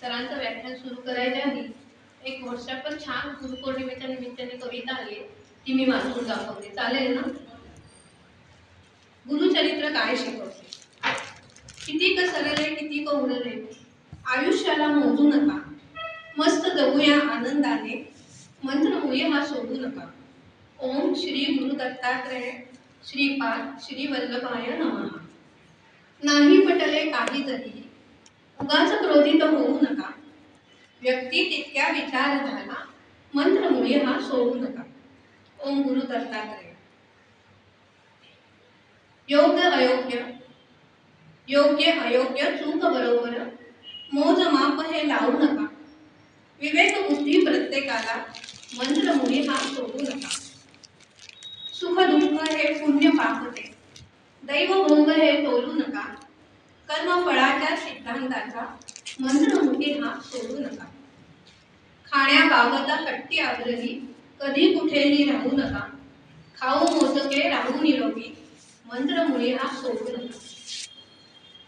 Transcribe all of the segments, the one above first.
सरांचं व्याख्यान सुरू करायच्या आधी एक व्हॉट्सअप पण छान गुरुपौर्णिमेच्या निमित्ताने कविता आली ती मी वाचून दाखवते. चालेल ना? गुरुचरित्र काय शिकवते? किती कसरले किती क उरले आयुष्याला मोजू नका. मस्त जगूया आनंदाने. मंत्रमुळे हा सोडू नका. ओम श्री गुरु दत्तात्रय श्रीपाद श्री वल्लभाय नमः. नाही पटले काही जरी उगाच क्रोधित होऊ नका. व्यक्ती तितक्या विचार झाला मंत्रमुळे हा सोडू नका. ओम गुरु दत्तात्रय. योग्य अयोग्य योग्य अयोग्य चूक बरोबर मोज माप हे लावू नका. विवेक बुद्धी प्रत्येकाला मंत्रमुळे हा सोडू नका. सुख दुःख हे पुण्य पापते. दैव भोग हे तोलू नका. कर्म फळाच्या सिद्धांताचा मंत्रमुखी म्हणजे हा सोडू नका. खाण्याबाबत कट्टी आग्रही कधी कुठेही राहू नका. खाऊ मोजके राहू निरोगी मंत्रमुळे हा सोडू नका.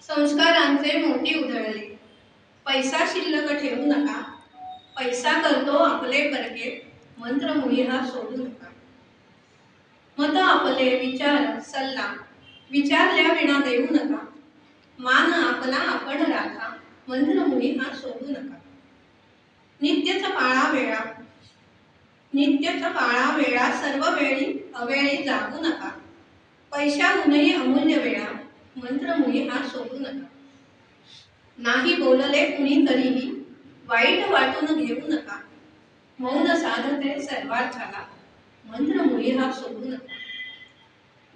संस्कारांचे मोठी उधळले. पैसा शिल्लक ठेवू नका. पैसा करतो आपले परके मंत्रमुळे हा सोडू नका. मत आपले विचार सल्ला विचारल्या विणा देऊ नका. मान आपला आपण राखा मुली हा सोडू नका. नित्यच पाळा वेळा नित्यच पाळा वेळा सर्व वेळी अवेळी जागू नका. पैशा पैशाहूनही अमूल्य वेळा मंत्रमुळे हा सोडू नका. नाही बोलले कुणी तरीही वाईट वाटून घेऊ नका. मौन साधते सर्वार्थाला मुली हा सोडू नका.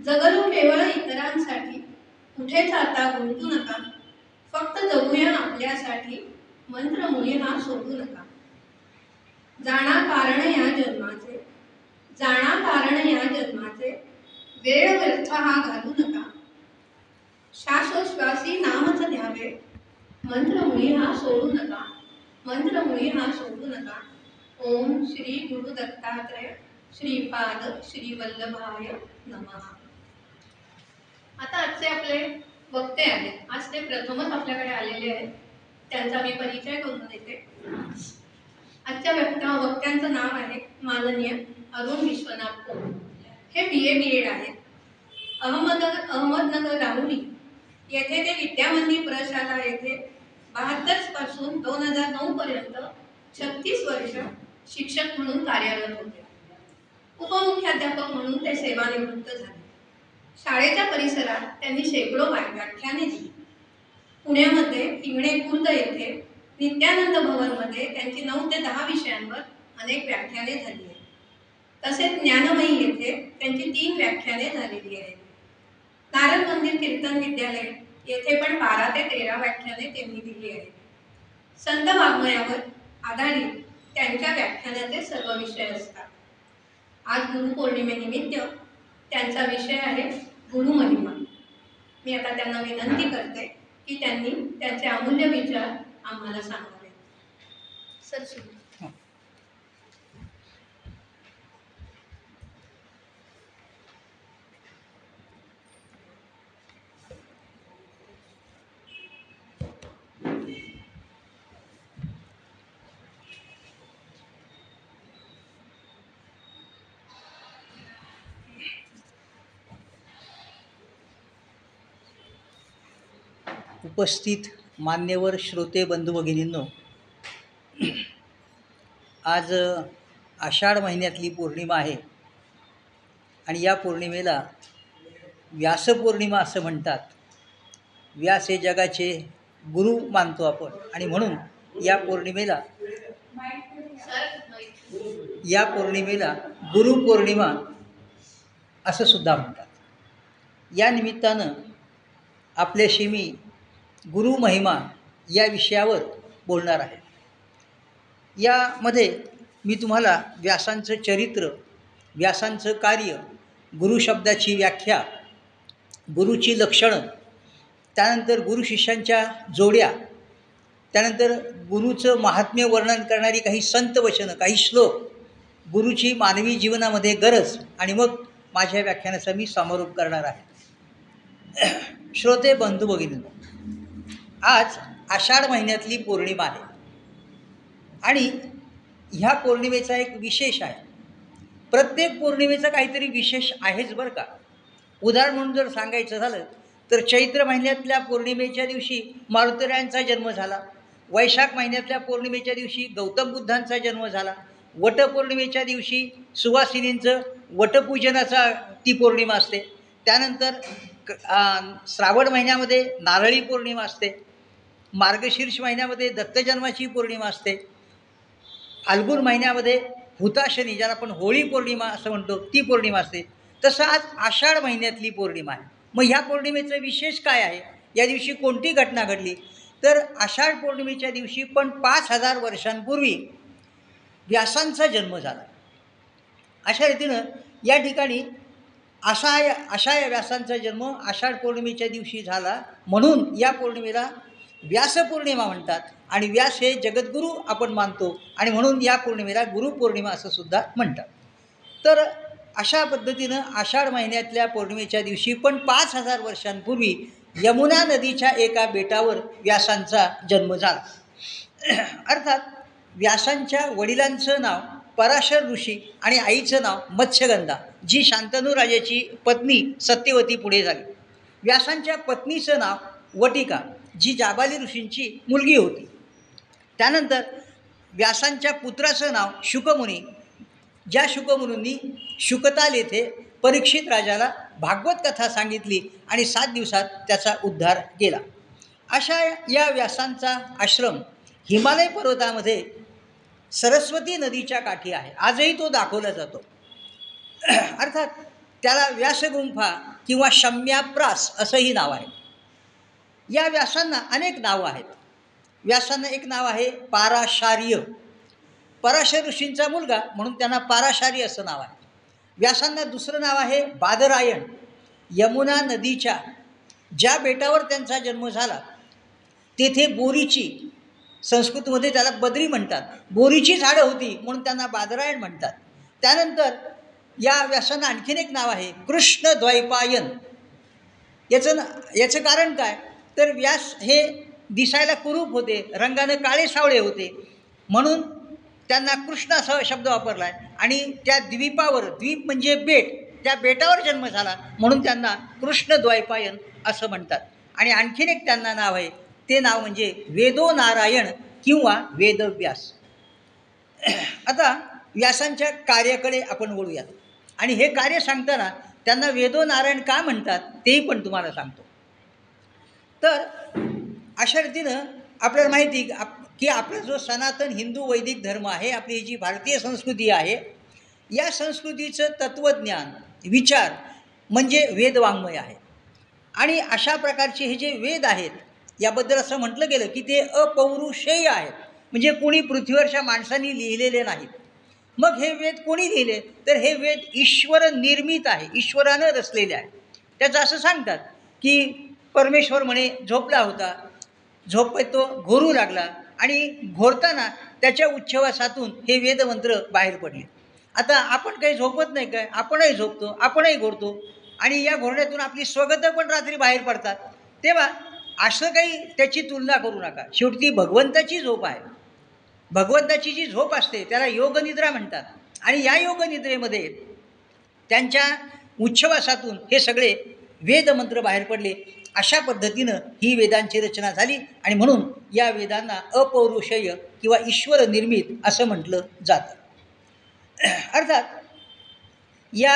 जगलो केवळ इतरांसाठी कुठेच आता गुंतू नका. फक्त जगूया आपल्यासाठी. मंत्रमुळे हा सोडू नका. जाणा कारण या जन्माचे. जाणा कारण या जन्माचे. वेळ व्यर्थ हा घालू नका. श्वासोश्वासी नामच द्यावे. मंत्रमुळे हा सोडू नका. मंत्रमुळे हा सोडू नका. ओम श्री गुरु दत्तात्रय श्रीपाद श्री वल्लभाय नमः. आता आजचे आपले वक्ते आहेत. आज ते प्रथमच आपल्याकडे आलेले आहेत. त्यांचा मी परिचय करून देते. आजच्या व्यक्ता वक्त्यांचं नाव आहे माननीय अरुण विश्वनाथ कोल हे बी ए बी एड आहेत. अहमदनगर अहमदनगर राहुरी येथे ते विद्यामंदिर प्रशाला येथे बहात्तरपासून दोन हजार नऊ पर्यंत छत्तीस वर्ष शिक्षक म्हणून कार्यरत होते. उपमुख्याध्यापक म्हणून ते सेवानिवृत्त झाले. शाळेच्या परिसरात त्यांनी शेकडो व्याख्याने दिली. पुण्यामध्ये हिंगणे खुर्द येथे नित्यानंद भवनमध्ये त्यांची नऊ ते दहा विषयांवर अनेक व्याख्याने झाली आहेत. तसेच ज्ञानमयी येथे त्यांची तीन व्याख्याने झालेली आहेत. नारद मंदिर कीर्तन विद्यालय येथे पण बारा ते तेरा व्याख्याने त्यांनी दिली आहेत. संत वाङ्मयावर आधारित त्यांच्या व्याख्यानाचे सर्व विषय असतात. आज गुरुपौर्णिमेनिमित्त त्यांचा विषय आहे गुरुमहिमा मी आता त्यांना विनंती करते की त्यांनी त्यांचे अमूल्य विचार आम्हाला सांगावे. सर. उपस्थित मान्यवर श्रोते बंधू भगिनींनो आज आषाढ महिन्यातली पौर्णिमा आहे आणि या पौर्णिमेला व्यासपौर्णिमा असं म्हणतात. व्यास हे जगाचे गुरु मानतो आपण आणि म्हणून या पौर्णिमेला या पौर्णिमेला गुरुपौर्णिमा असं सुद्धा म्हणतात. या निमित्तानं आपल्याशी मी गुरु महिमा या विषयावर बोलणार आहे. यामध्ये मी तुम्हाला व्यासांचं चरित्र व्यासांचं कार्य गुरुशब्दाची व्याख्या गुरुची लक्षणं त्यानंतर गुरु शिष्यांच्या जोड्या त्यानंतर गुरुचं महात्म्य वर्णन करणारी काही संत वचनं काही श्लोक गुरुची मानवी जीवनामध्ये गरज आणि मग माझ्या व्याख्यानाचा मी समारोप करणार आहे. श्रोते बंधू भगिनी आज आषाढ महिन्यातली पौर्णिमा आहे. आणि ह्या पौर्णिमेचा एक विशेष आहे. प्रत्येक पौर्णिमेचं काहीतरी विशेष आहेच बरं का? उदाहरण म्हणून जर सांगायचं झालं तर चैत्र महिन्यातल्या पौर्णिमेच्या दिवशी मारुतरायांचा जन्म झाला. वैशाख महिन्यातल्या पौर्णिमेच्या दिवशी गौतम बुद्धांचा जन्म झाला. वटपौर्णिमेच्या दिवशी सुवासिनींचं वटपूजनाचा ती पौर्णिमा असते. त्यानंतर क श्रावण महिन्यामध्ये नारळी पौर्णिमा असते. मार्गशीर्ष महिन्यामध्ये दत्तजन्माची पौर्णिमा असते. फाल्गुन महिन्यामध्ये हुताशनी ज्याला आपण होळी पौर्णिमा असं म्हणतो ती पौर्णिमा असते. तसं आज आषाढ महिन्यातली पौर्णिमा आहे. मग ह्या पौर्णिमेचं विशेष काय आहे? या दिवशी कोणती घटना घडली? तर आषाढ पौर्णिमेच्या दिवशी पण पाच हजार वर्षांपूर्वी व्यासांचा जन्म झाला. अशा रीतीनं या ठिकाणी असा या अशा या व्यासांचा जन्म आषाढ पौर्णिमेच्या दिवशी झाला. म्हणून या पौर्णिमेला व्यासपौर्णिमा म्हणतात आणि व्यास हे जगद्गुरू आपण मानतो आणि म्हणून या पौर्णिमेला गुरुपौर्णिमा असं सुद्धा म्हणतात. तर अशा पद्धतीनं आषाढ महिन्यातल्या पौर्णिमेच्या दिवशी पण पाच हजार वर्षांपूर्वी यमुना नदीच्या एका बेटावर व्यासांचा जन्म झाला. अर्थात व्यासांच्या वडिलांचं नाव पराशर ऋषी आणि आईचं नाव मत्स्यगंधा जी शांतनुराजाची पत्नी सत्यवती पुढे झाली. व्यासांच्या पत्नीचं नाव वटिका जी जाबाली ऋषींची मुलगी होती. त्यानंतर व्यासांच्या पुत्राचं नाव शुकमुनी. ज्या शुकमुनींनी शुकताल येथे परीक्षित राजाला भागवत कथा सांगितली आणि सात दिवसात त्याचा उद्धार केला. अशा या व्यासांचा आश्रम हिमालय पर्वतामध्ये सरस्वती नदीच्या काठी आहे. आजही तो दाखवला जातो. अर्थात त्याला व्यासगुंफा किंवा शम्याप्रास असंही नाव आहे. या व्यासांना अनेक नावं आहेत. व्यासांना एक नाव आहे पाराशार्य. पराशर ऋषींचा मुलगा म्हणून त्यांना पाराशारी असं नाव आहे. व्यासांना दुसरं नाव आहे बादरायण यमुना नदीच्या ज्या बेटावर त्यांचा जन्म झाला तेथे बोरीची संस्कृतमध्ये त्याला बद्री म्हणतात. बोरीची झाडं होती म्हणून त्यांना बादरायण म्हणतात. त्यानंतर या व्यासांना आणखीन एक नाव आहे कृष्ण द्वैपायन याचं ना याचं कारण काय? तर व्यास हे दिसायला कुरूप होते. रंगानं काळे सावळे होते. म्हणून त्यांना कृष्ण असा शब्द वापरला आहे आणि त्या द्वीपावर द्वीप म्हणजे बेट त्या बेटावर जन्म झाला. म्हणून त्यांना कृष्ण द्वैपायन असं म्हणतात. आणि आणखीन एक त्यांना नाव आहे. ते नाव म्हणजे वेदो नारायण किंवा वेदव्यास. आता व्यासांच्या कार्याकडे आपण वळूयात. आणि हे कार्य सांगताना त्यांना वेदो नारायण का म्हणतात तेही पण तुम्हाला सांगतो. तर अशा रीतीनं आपल्याला माहिती की आप की आपला जो सनातन हिंदू वैदिक धर्म आहे आपली जी भारतीय संस्कृती आहे या संस्कृतीचं तत्त्वज्ञान विचार म्हणजे वेदवाङ्मय आहे. आणि अशा प्रकारचे हे जे वेद आहेत याबद्दल असं म्हटलं गेलं की ते अपौरुषेय आहेत. म्हणजे कोणी पृथ्वीवरच्या माणसांनी लिहिलेले नाहीत. मग हे वेद कोणी लिहिले? तर हे वेद ईश्वर निर्मित आहे ईश्वरानं रचलेले आहे. त्याचं असं सांगतात की परमेश्वर म्हणे झोपला होता. झोप तो घोरू लागला आणि घोरताना त्याच्या उच्छवासातून हे वेदमंत्र बाहेर पडले. आता आपण काही झोपत नाही काय? आपणही झोपतो आपणही घोरतो आणि या घोरण्यातून आपली स्वगतं पण रात्री बाहेर पडतात. तेव्हा असं काही त्याची तुलना करू नका. शेवटी भगवंताची झोप आहे. भगवंताची जी झोप असते त्याला योगनिद्रा म्हणतात आणि या योगनिद्रेमध्ये त्यांच्या उच्छवासातून हे सगळे वेदमंत्र बाहेर पडले. अशा पद्धतीनं ही वेदांची रचना झाली आणि म्हणून या वेदांना अपौरुषेय किंवा ईश्वर निर्मित असं म्हटलं जातं. अर्थात या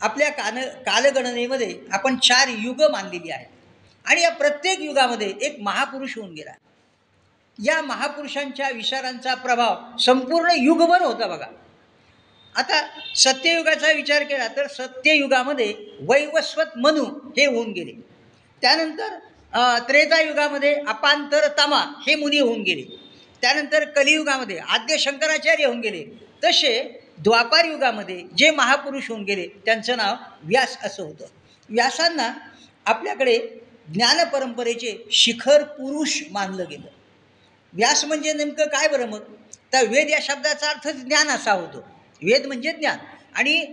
आपल्या कान कालगणनेमध्ये आपण चार युग मानलेली आहेत आणि या प्रत्येक युगामध्ये एक महापुरुष होऊन गेला. या महापुरुषांच्या विचारांचा प्रभाव संपूर्ण युगभर होता बघा. आता सत्ययुगाचा विचार केला तर सत्ययुगामध्ये वैवस्वत मनु हे होऊन गेले. त्यानंतर त्रेतायुगामध्ये अपांतर तमा हे मुनी होऊन गेले. त्यानंतर कलियुगामध्ये आद्य शंकराचार्य होऊन गेले. तसे द्वापार युगामध्ये जे महापुरुष होऊन गेले त्यांचं नाव व्यास असं होतं. व्यासांना आपल्याकडे ज्ञानपरंपरेचे शिखर पुरुष मानलं गेलं. व्यास म्हणजे नेमकं काय बरं मग? तर वेद या शब्दाचा अर्थच ज्ञान असा होतो. वेद म्हणजे ज्ञान. आणि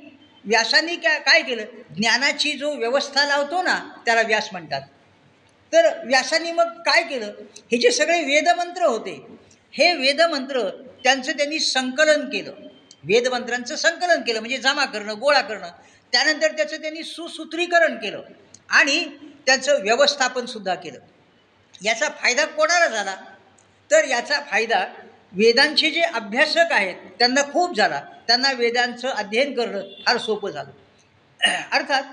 व्यासांनी काय काय केलं? ज्ञानाची जो व्यवस्था लावतो ना त्याला व्यास म्हणतात. तर व्यासांनी मग काय केलं? हे जे सगळे वेदमंत्र होते हे वेदमंत्र त्यांचं त्यांनी संकलन केलं. वेदमंत्रांचं संकलन केलं म्हणजे जमा करणं गोळा करणं. त्यानंतर त्याचं त्यांनी सुसूत्रीकरण केलं. आणि त्याचं व्यवस्थापनसुद्धा केलं. याचा फायदा कोणाला झाला? तर याचा फायदा वेदांचे जे अभ्यासक आहेत त्यांना खूप झाला. त्यांना वेदांचं अध्ययन करणं फार सोपं झालं. अर्थात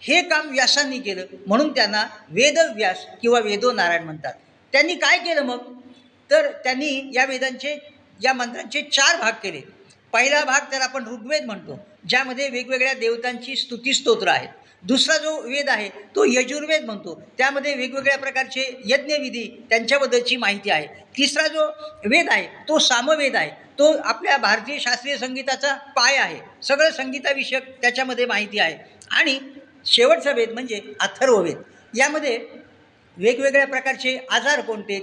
हे काम व्यासांनी केलं. म्हणून त्यांना वेदव्यास किंवा वेदो नारायण म्हणतात. त्यांनी काय केलं मग? तर त्यांनी या वेदांचे या मंत्रांचे चार भाग केले. पहिला भाग त्याला आपण ऋग्वेद म्हणतो ज्यामध्ये वेगवेगळ्या देवतांची स्तुतीस्तोत्र आहेत. दुसरा जो वेद आहे तो यजुर्वेद म्हणतो. त्यामध्ये वेगवेगळ्या प्रकारचे यज्ञविधी त्यांच्याबद्दलची माहिती आहे. तिसरा जो वेद आहे तो सामवेद आहे. तो आपल्या भारतीय शास्त्रीय संगीताचा पाय आहे. सगळं संगीताविषयक त्याच्यामध्ये माहिती आहे. आणि शेवटचा वेद म्हणजे अथर्ववेद. यामध्ये वेगवेगळ्या प्रकारचे आजार कोणते?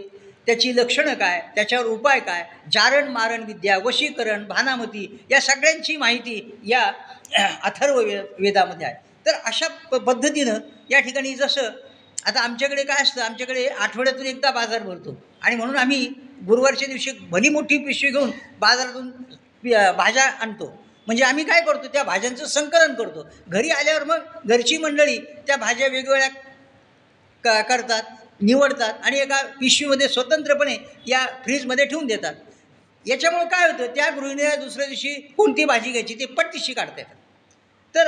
त्याची लक्षणं काय? त्याच्यावर उपाय काय? जारण मारण विद्या वशीकरण भानामती या सगळ्यांची माहिती या अथर्व वेदामध्ये आहे. तर अशा प पद्धतीनं या ठिकाणी जसं आता आमच्याकडे काय असतं आमच्याकडे आठवड्यातून एकदा बाजार भरतो. आणि म्हणून आम्ही गुरुवारच्या दिवशी भली मोठी पिशवी घेऊन बाजारातून भाज्या आणतो. म्हणजे आम्ही काय करतो त्या भाज्यांचं संकलन करतो. घरी आल्यावर मग घरची मंडळी त्या भाज्या वेगवेगळ्या क करतात निवडतात आणि एका पिशवीमध्ये स्वतंत्रपणे या फ्रीजमध्ये ठेवून देतात. याच्यामुळं काय होतं त्या गृहिणीला दुसऱ्या दिवशी कोणती भाजी घ्यायची ते पट्टीशी काढता येतात. तर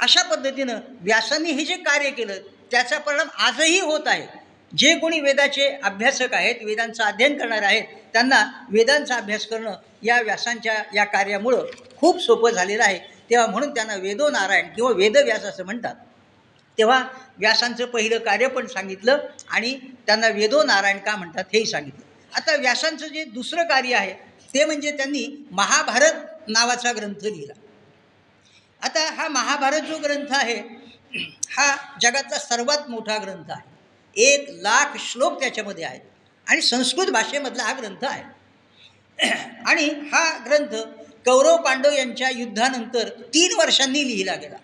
अशा पद्धतीनं व्यासांनी हे जे कार्य केलं त्याचा परिणाम आजही होत आहे. जे कोणी वेदाचे अभ्यासक आहेत वेदांचं अध्ययन करणारे आहेत त्यांना वेदांचा अभ्यास करणं या व्यासांच्या या कार्यामुळं खूप सोपं झालेलं आहे. तेव्हा म्हणून त्यांना वेदो नारायण किंवा वेदव्यास असं म्हणतात. तेव्हा व्यासांचं पहिलं कार्य पण सांगितलं आणि त्यांना वेदो नारायण का म्हणतात हेही सांगितलं. आता व्यासांचं जे दुसरं कार्य आहे ते म्हणजे त्यांनी महाभारत नावाचा ग्रंथ लिहिला. आता हा महाभारत जो ग्रंथ आहे हा जगातला सर्वात मोठा ग्रंथ आहे. एक लाख श्लोक त्याच्यामध्ये आहेत आणि संस्कृत भाषेमधला हा ग्रंथ आहे. आणि हा ग्रंथ कौरव पांडव यांच्या युद्धानंतर तीन वर्षांनी लिहिला गेला.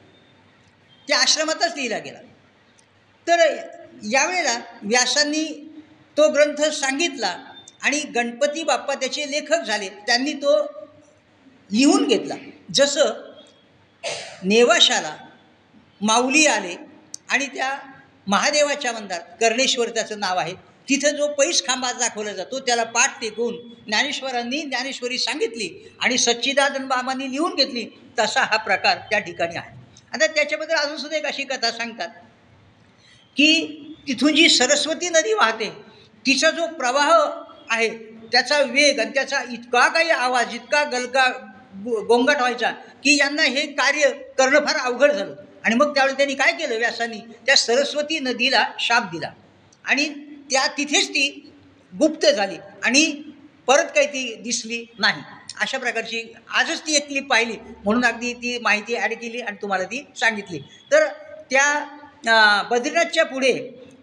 त्या आश्रमातच लिहिला गेला. तर यावेळेला व्यासांनी तो ग्रंथ सांगितला आणि गणपती बाप्पा त्याचे लेखक झाले त्यांनी तो लिहून घेतला. जसं नेवाशाला माऊली आले आणि त्या महादेवाच्या मंदिरात कर्णेश्वर त्याचं नाव आहे तिथं जो पैस खांबा दाखवला जातो त्याला पाठ टेकून ज्ञानेश्वरांनी ज्ञानेश्वरी सांगितली आणि सच्चिदानंद बाबांनी लिहून घेतली तसा हा प्रकार त्या ठिकाणी आहे. आता त्याच्याबद्दल अजून सुद्धा एक अशी कथा सांगतात की तिथून जी सरस्वती नदी वाहते तिचा जो प्रवाह आहे त्याचा वेग आणि त्याचा इतका काही आवाज इतका गलका गोंगाट व्हायचा की यांना हे कार्य करणं फार अवघड झालं. आणि मग त्यावेळी त्यांनी काय केलं व्यासांनी? त्या सरस्वती नदीला शाप दिला. आणि त्या तिथेच ती गुप्त झाली आणि परत काही ती दिसली नाही. अशा प्रकारची आजच ती एक क्लिप पाहिली. म्हणून अगदी ती माहिती ॲड केली आणि तुम्हाला ती सांगितली. तर त्या बद्रीनाथच्या पुढे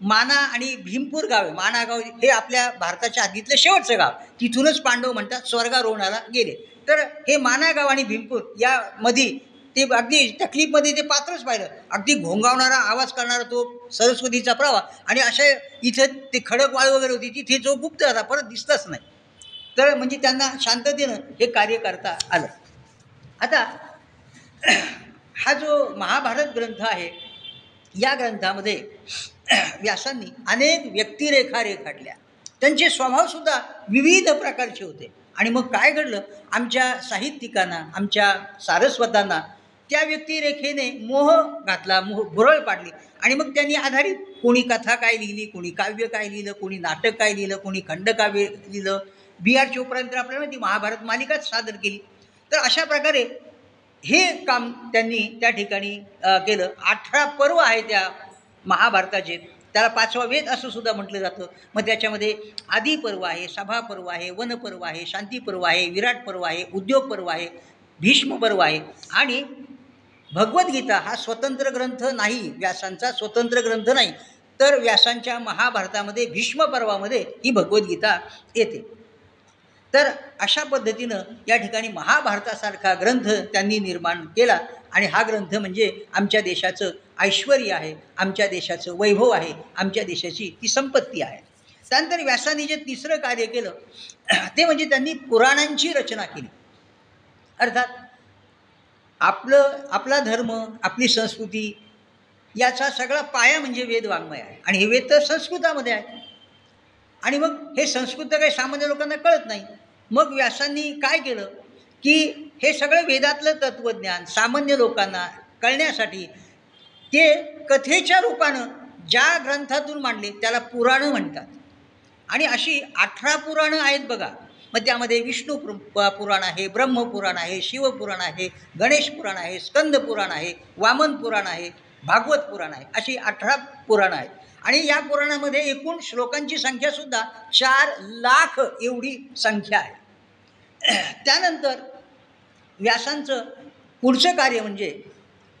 माना आणि भीमपूर गाव आहे. माना गाव हे आपल्या भारताच्या आधीतलं शेवटचं गाव. तिथूनच पांडव म्हणतात स्वर्गारोहणाला गेले. तर हे मानागाव आणि भीमपूर यामध्ये ते अगदी तकलीफमध्ये ते पात्रच पाहिलं. अगदी घोंगावणारा आवाज करणारा तो सरस्वतीचा प्रवाह. आणि अशा इथं ते खडक वाळ वगैरे होती तिथे जो गुप्त होता परत दिसतच नाही. तर म्हणजे त्यांना शांततेनं हे कार्य करता आलं. आता हा जो महाभारत ग्रंथ आहे या ग्रंथामध्ये व्यासांनी अनेक व्यक्तिरेखा रेखाटल्या त्यांचे स्वभावसुद्धा विविध प्रकारचे होते. आणि मग काय घडलं? आमच्या साहित्यिकांना आमच्या सारस्वतांना त्या व्यक्तिरेखेने मोह घातला मोह भुरळ पाडली. आणि मग त्यांनी आधारित कोणी कथा काय लिहिली कोणी काव्य काय लिहिलं कोणी नाटक काय लिहिलं कोणी खंडकाव्य लिहिलं. बी आर चोप्रांनी तर आपल्याला ती महाभारत मालिकाच सादर केली. तर अशा प्रकारे हे काम त्यांनी त्या ठिकाणी केलं. अठरा पर्व आहे त्या महाभारताचे. त्याला पाचवा वेद असं सुद्धा म्हटलं जातं. मग त्याच्यामध्ये आदी पर्व आहे सभा पर्व आहे वनपर्व आहे शांती पर्व आहे विराट पर्व आहे उद्योग पर्व आहे भीष्म पर्व आहे. आणि भगवद्गीता हा स्वतंत्र ग्रंथ नाही व्यासांचा स्वतंत्र ग्रंथ नाही. तर व्यासांच्या महाभारतामध्ये भीष्म पर्वामध्ये ही भगवद्गीता येते. तर अशा पद्धतीनं या ठिकाणी महाभारतासारखा ग्रंथ त्यांनी निर्माण केला. आणि हा ग्रंथ म्हणजे आमच्या देशाचं ऐश्वर आहे आमच्या देशाचं वैभव आहे आमच्या देशाची ती संपत्ती आहे. त्यानंतर व्यासांनी जे तिसरं कार्य केलं ते म्हणजे त्यांनी पुराणांची रचना केली. अर्थात आपलं आपला धर्म आपली संस्कृती याचा सगळा पाया म्हणजे वेद वाङ्मय आहे. आणि हे वेद तर संस्कृतामध्ये आहे आणि मग हे संस्कृत काही सामान्य लोकांना कळत नाही. मग व्यासांनी काय केलं की हे सगळं वेदातलं तत्त्वज्ञान सामान्य लोकांना कळण्यासाठी ते कथेच्या रूपानं ज्या ग्रंथातून मांडले त्याला पुराणं म्हणतात. आणि अशी अठरा पुराणं आहेत बघा. मग त्यामध्ये विष्णू प- पुराण आहे ब्रह्मपुराण आहे शिवपुराण आहे गणेश पुराण आहे स्कंद पुराण आहे वामन पुराण आहे भागवत पुराण आहे अशी अठरा पुराणं आहेत. आणि या पुराणामध्ये एकूण श्लोकांची संख्यासुद्धा चार लाख एवढी संख्या आहे. त्यानंतर व्यासांचं पुढचं कार्य म्हणजे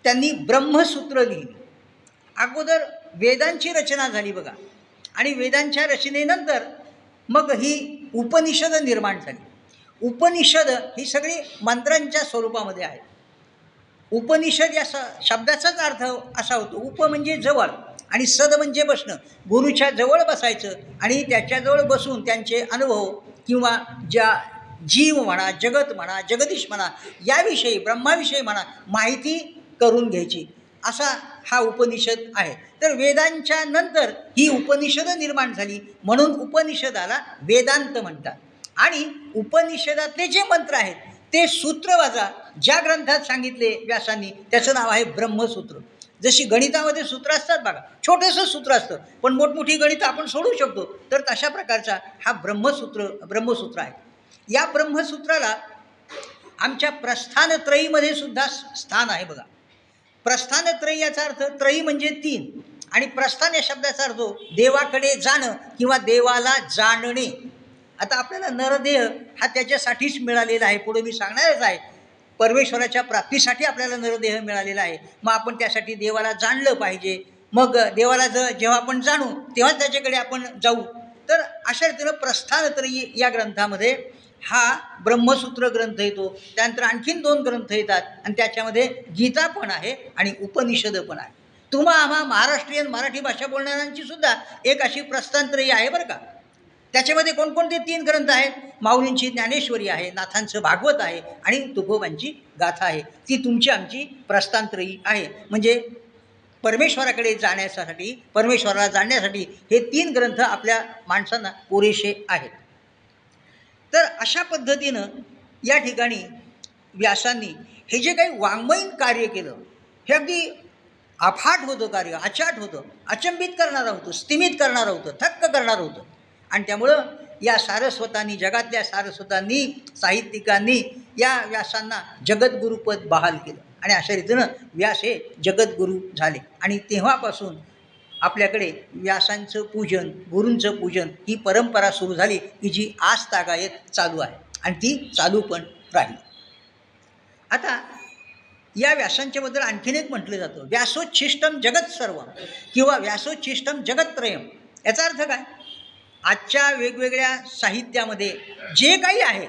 त्यांनी ब्रह्मसूत्र लिहिली. अगोदर वेदांची रचना झाली बघा. आणि वेदांच्या रचनेनंतर मग ही उपनिषद निर्माण झाली. उपनिषद ही सगळी मंत्रांच्या स्वरूपामध्ये आहे. उपनिषद या स शब्दाचाच अर्थ असा होतो. उप म्हणजे जवळ आणि सद म्हणजे बसणं. गुरुच्या जवळ बसायचं आणि त्याच्याजवळ बसून त्यांचे अनुभव किंवा ज्या जीव म्हणा जगत म्हणा जगदीश म्हणा याविषयी ब्रह्माविषयी म्हणा माहिती करून घ्यायची. असा हा उपनिषद आहे. तर वेदांच्या नंतर ही उपनिषदं निर्माण झाली. म्हणून उपनिषदाला वेदांत म्हणतात. आणि उपनिषदातले जे मंत्र आहेत ते सूत्र वाजा. ज्या ग्रंथात सांगितले व्यासांनी त्याचं नाव आहे ब्रह्मसूत्र. जशी गणितामध्ये सूत्र असतात बघा छोटंसं सूत्र असतं. पण मोठमोठी गणितं आपण सोडू शकतो. तर तशा प्रकारचा हा ब्रह्मसूत्र ब्रह्मसूत्र आहे. या ब्रह्मसूत्राला आमच्या प्रस्थानत्रयीमध्ये सुद्धा स्थान आहे बघा. प्रस्थानत्रयी याचा अर्थ त्रयी म्हणजे तीन आणि प्रस्थान या शब्दाचा अर्थ देवाकडे जाणं किंवा देवाला जाणणे. आता आपल्याला नरदेह हा त्याच्यासाठीच मिळालेला आहे. पुढे मी सांगणारच आहे. परमेश्वराच्या प्राप्तीसाठी आपल्याला नरदेह मिळालेला आहे. मग आपण त्यासाठी देवाला जाणलं पाहिजे. मग देवाला ज जेव्हा आपण जाणू तेव्हा त्याच्याकडे आपण जाऊ. तर अशा रीतीनं प्रस्थानत्रयी या ग्रंथामध्ये हा ब्रह्मसूत्र ग्रंथ येतो त्यानंतर आणखीन दोन ग्रंथ येतात आणि त्याच्यामध्ये गीता पण आहे आणि उपनिषद पण आहे. तुम्हा आम्हा महाराष्ट्रीयन मराठी भाषा बोलणाऱ्यांची सुद्धा एक अशी प्रस्थानत्रयी आहे बरं का. त्याच्यामध्ये कोणकोणते तीन ग्रंथ आहेत? माऊलींची ज्ञानेश्वरी आहे नाथांचं भागवत आहे आणि तुकोबांची गाथा आहे. ती तुमची आमची प्रस्थानत्रयी आहे. म्हणजे परमेश्वराकडे जाण्यासाठी परमेश्वराला जाणण्यासाठी हे तीन ग्रंथ आपल्या माणसांना पुरेसे आहेत. तर अशा पद्धतीनं या ठिकाणी व्यासांनी हे जे काही वाङ्मयीन कार्य केलं हे अगदी अफाट होतं कार्य अचाट होतं अचंबित करणारं होतं स्तिमित करणारं होतं थक्क करणारं होतं. आणि त्यामुळं या सारस्वतांनी जगातल्या सारस्वतांनी साहित्यिकांनी या व्यासांना जगद्गुरुपद बहाल केलं. आणि अशा रीतीनं व्यास हे जगद्गुरू झाले. आणि तेव्हापासून आपल्याकडे व्यासांचं पूजन गुरूंचं पूजन ही परंपरा सुरू झाली की जी आज तागायत चालू आहे. आणि ती चालू पण राहील. आता या व्यासांच्याबद्दल आणखीन एक म्हटलं जातं. व्यासोच्छिष्टम जगत सर्व किंवा व्यासोच्छिष्टम जगत्त्रयम याचा अर्थ काय? आजच्या वेगवेगळ्या साहित्यामध्ये जे काही आहे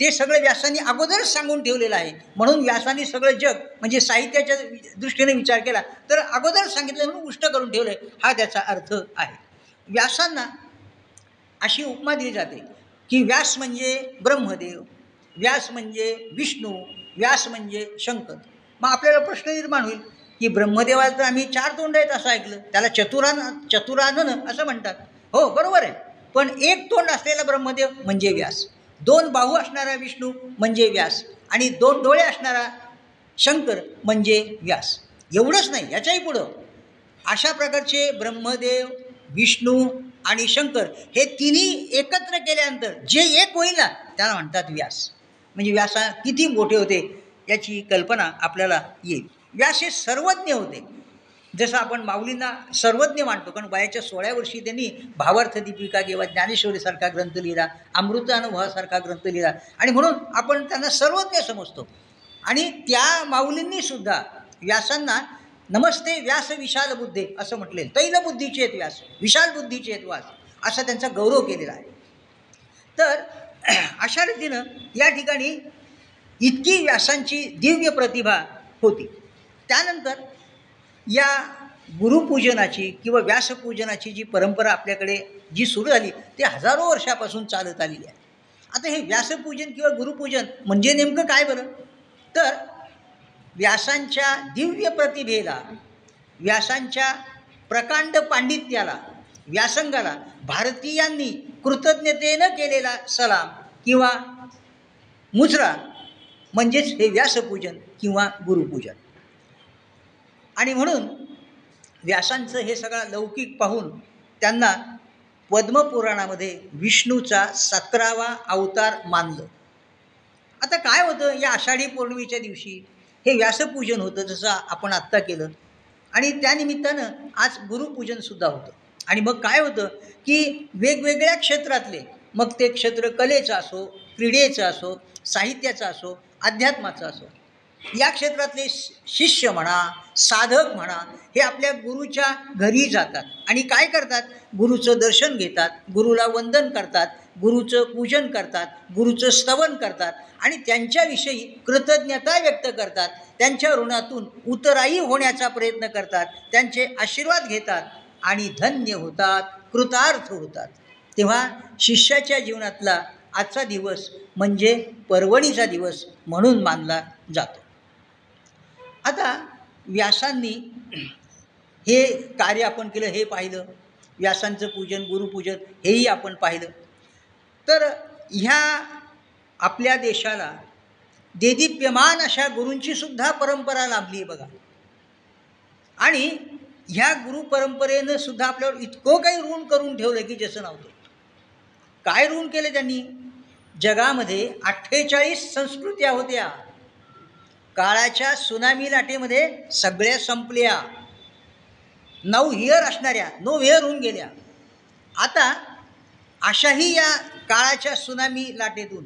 ते सगळं व्यासांनी अगोदरच सांगून ठेवलेलं आहे. म्हणून व्यासाने सगळं जग म्हणजे साहित्याच्या दृष्टीने विचार केला तर अगोदर सांगितलं म्हणून उष्ट करून ठेवलं आहे हा त्याचा अर्थ आहे. व्यासांना अशी उपमा दिली जाते की व्यास म्हणजे ब्रह्मदेव व्यास म्हणजे विष्णू व्यास म्हणजे शंकर. मग आपल्याला प्रश्न निर्माण होईल की ब्रह्मदेवाचं आम्ही चार तोंड आहेत असं ऐकलं त्याला चतुरान चतुरानन असं म्हणतात. हो बरोबर आहे. पण एक तोंड असलेला ब्रह्मदेव म्हणजे व्यास. दोन बाहू असणारा विष्णू म्हणजे व्यास आणि दोन डोळे असणारा शंकर म्हणजे व्यास. एवढंच नाही याच्याही पुढं. अशा प्रकारचे ब्रह्मदेव विष्णू आणि शंकर हे तिन्ही एकत्र केल्यानंतर जे एक होईल ना त्याला म्हणतात व्यास. म्हणजे व्यासा किती मोठे होते याची कल्पना आपल्याला येईल. व्यास हे सर्वज्ञ होते. जसं आपण माऊलींना सर्वज्ञ मानतो कारण वयाच्या सोळ्या वर्षी त्यांनी भावार्थ दीपिका किंवा ज्ञानेश्वरीसारखा ग्रंथ लिहिला अमृत अनुभवासारखा ग्रंथ लिहिला. आणि म्हणून आपण त्यांना सर्वज्ञ समजतो. आणि त्या माऊलींनी सुद्धा व्यासांना नमस्ते व्यास विशाल बुद्धे असं म्हटले. तैलबुद्धीचे आहेत व्यास विशाल बुद्धीचे आहेत व्यास असा त्यांचा गौरव केलेला आहे. तर अशा रीतीनं या ठिकाणी इतकी व्यासांची दिव्य प्रतिभा होती. त्यानंतर या गुरुपूजनाची किंवा व्यासपूजनाची जी परंपरा आपल्याकडे जी सुरू झाली ती हजारो वर्षापासून चालत आलेली आहे. आता हे व्यासपूजन किंवा गुरुपूजन म्हणजे नेमकं काय बरं? तर व्यासांच्या दिव्य प्रतिभेला व्यासांच्या प्रकांड पांडित्याला व्यासंगाला भारतीयांनी कृतज्ञतेनं केलेला सलाम किंवा मुजरा म्हणजेच हे व्यासपूजन किंवा गुरुपूजन. आणि म्हणून व्यासांचं हे सगळं लौकिक पाहून त्यांना पद्मपुराणामध्ये विष्णूचा सतरावा अवतार मानलं. आता काय होतं या आषाढी पौर्णिमेच्या दिवशी? हे व्यासपूजन होतं जसं आपण आत्ता केलं. आणि त्यानिमित्तानं आज गुरुपूजनसुद्धा होतं. आणि मग काय होतं की वेगवेगळ्या क्षेत्रातले मग ते क्षेत्र कलेचं असो क्रीडेचं असो साहित्याचं असो अध्यात्माचं असो या क्षेत्रातले शि- शिष्य म्हणा साधक म्हणा हे आपल्या गुरुच्या घरी जातात. आणि काय करतात? गुरुचं दर्शन घेतात गुरुला वंदन करतात गुरुचं पूजन करतात गुरुचं स्तवन करतात आणि त्यांच्याविषयी कृतज्ञता व्यक्त करतात. त्यांच्या ऋणातून उतराई होण्याचा प्रयत्न करतात त्यांचे आशीर्वाद घेतात आणि धन्य होतात कृतार्थ होतात. तेव्हा शिष्याच्या जीवनातला आजचा दिवस म्हणजे पर्वणीचा दिवस म्हणून मानला जातो. आता व्यासांनी हे कार्य आपण केलं हे पाहिलं. व्यासांचं पूजन गुरुपूजन हेही आपण पाहिलं. तर ह्या आपल्या देशाला देदीप्यमान अशा गुरूंची सुद्धा परंपरा लाभली आहे बघा. आणि ह्या गुरुपरंपरेनं सुद्धा आपल्यावर इतकं काही ऋण करून ठेवलं की जसं नव्हतं काय ऋण केलं त्यांनी? जगामध्ये अठ्ठेचाळीस संस्कृत्या होत्या. काळाच्या सुनामी लाटेमध्ये सगळ्या संपल्या. नऊ हिअर असणाऱ्या नो हिअर होऊन गेल्या. आता अशाही या काळाच्या सुनामी लाटेतून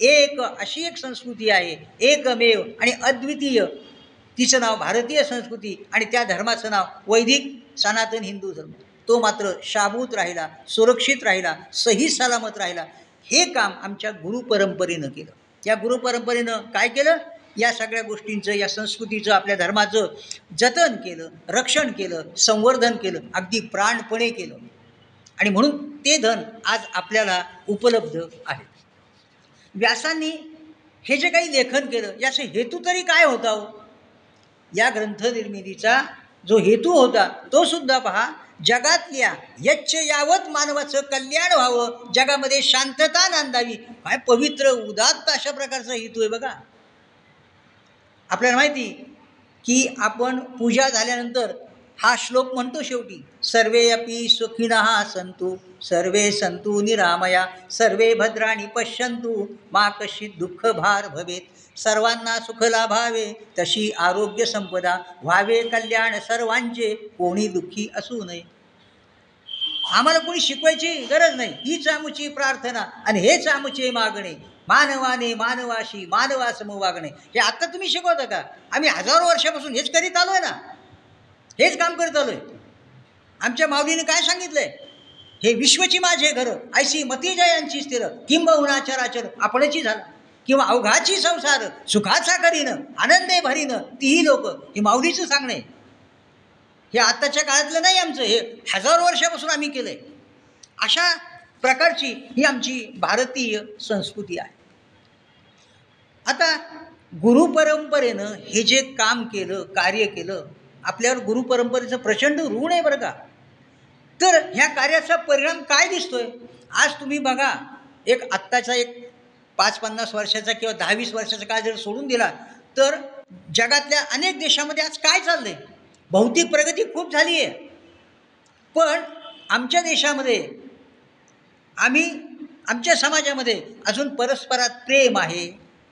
एक अशी एक संस्कृती आहे एकमेव आणि अद्वितीय. तिचं नाव भारतीय संस्कृती आणि त्या धर्माचं नाव वैदिक सनातन हिंदू धर्म. तो मात्र शाबूत राहिला सुरक्षित राहिला सही सलामत राहिला. हे काम आमच्या गुरुपरंपरेनं केलं. या गुरुपरंपरेनं काय केलं? या सगळ्या गोष्टींचं या संस्कृतीचं आपल्या धर्माचं जतन केलं रक्षण केलं संवर्धन केलं अगदी प्राणपणे केलं. आणि म्हणून ते धन आज आपल्याला उपलब्ध आहे. व्यासांनी हे जे काही लेखन केलं याचा हेतू तरी काय होता हो? या ग्रंथनिर्मितीचा जो हेतू होता तो सुद्धा पहा जगातल्या यच्च यावत मानवाचं कल्याण व्हावं जगामध्ये शांतता नांदावी काय पवित्र उदात्त अशा प्रकारचा हेतू आहे बघा. आपल्याला माहिती की आपण पूजा झाल्यानंतर हा श्लोक म्हणतो शेवटी सर्वे अपि सुखिनः संतु सर्वे संतु निरामया सर्वे भद्राणी पश्यंतु मा कशी दुःख भार भवेत सर्वांना सुख लाभावे तशी आरोग्य संपदा व्हावे कल्याण सर्वांचे कोणी दुःखी असू नये. आम्हाला कोणी शिकवायची गरज नाही हीच आमची प्रार्थना आणि हेच आमचे मागणे. मानवाने मानवाशी मानवासम वागणे. हे आत्ता तुम्ही शिकवता का? आम्ही हजारो वर्षापासून हेच करीत आलो आहे ना. हेच काम करत आलो आहे. आमच्या माऊलीने काय सांगितलं आहे हे विश्वची माझे घरं ऐशी मतीजयांची स्थिर किंबहुना चराचर आपणची झाला. किंवा अवघाची संसार सुखाचा करीनं आनंदे भरीनं तीही लोक हे माऊलीचं सांगणे. हे आत्ताच्या काळातलं नाही आमचं हे हजारो वर्षापासून आम्ही केलं आहे अशा प्रकारची ही आमची भारतीय संस्कृती आहे. आता गुरुपरंपरेनं हे जे काम केलं कार्य केलं आपल्यावर गुरुपरंपरेचं प्रचंड ऋण आहे बरं का? तर ह्या कार्याचा परिणाम काय दिसतोय? आज तुम्ही बघा एक आत्ताचा एक पाच पन्नास वर्षाचा किंवा दहा वीस वर्षाचा काळ जर सोडून दिला तर जगातल्या अनेक देशामध्ये आज काय चाललंय? भौतिक प्रगती खूप झाली आहे पण आमच्या देशामध्ये आम्ही आमच्या समाजामध्ये अजून परस्परात प्रेम आहे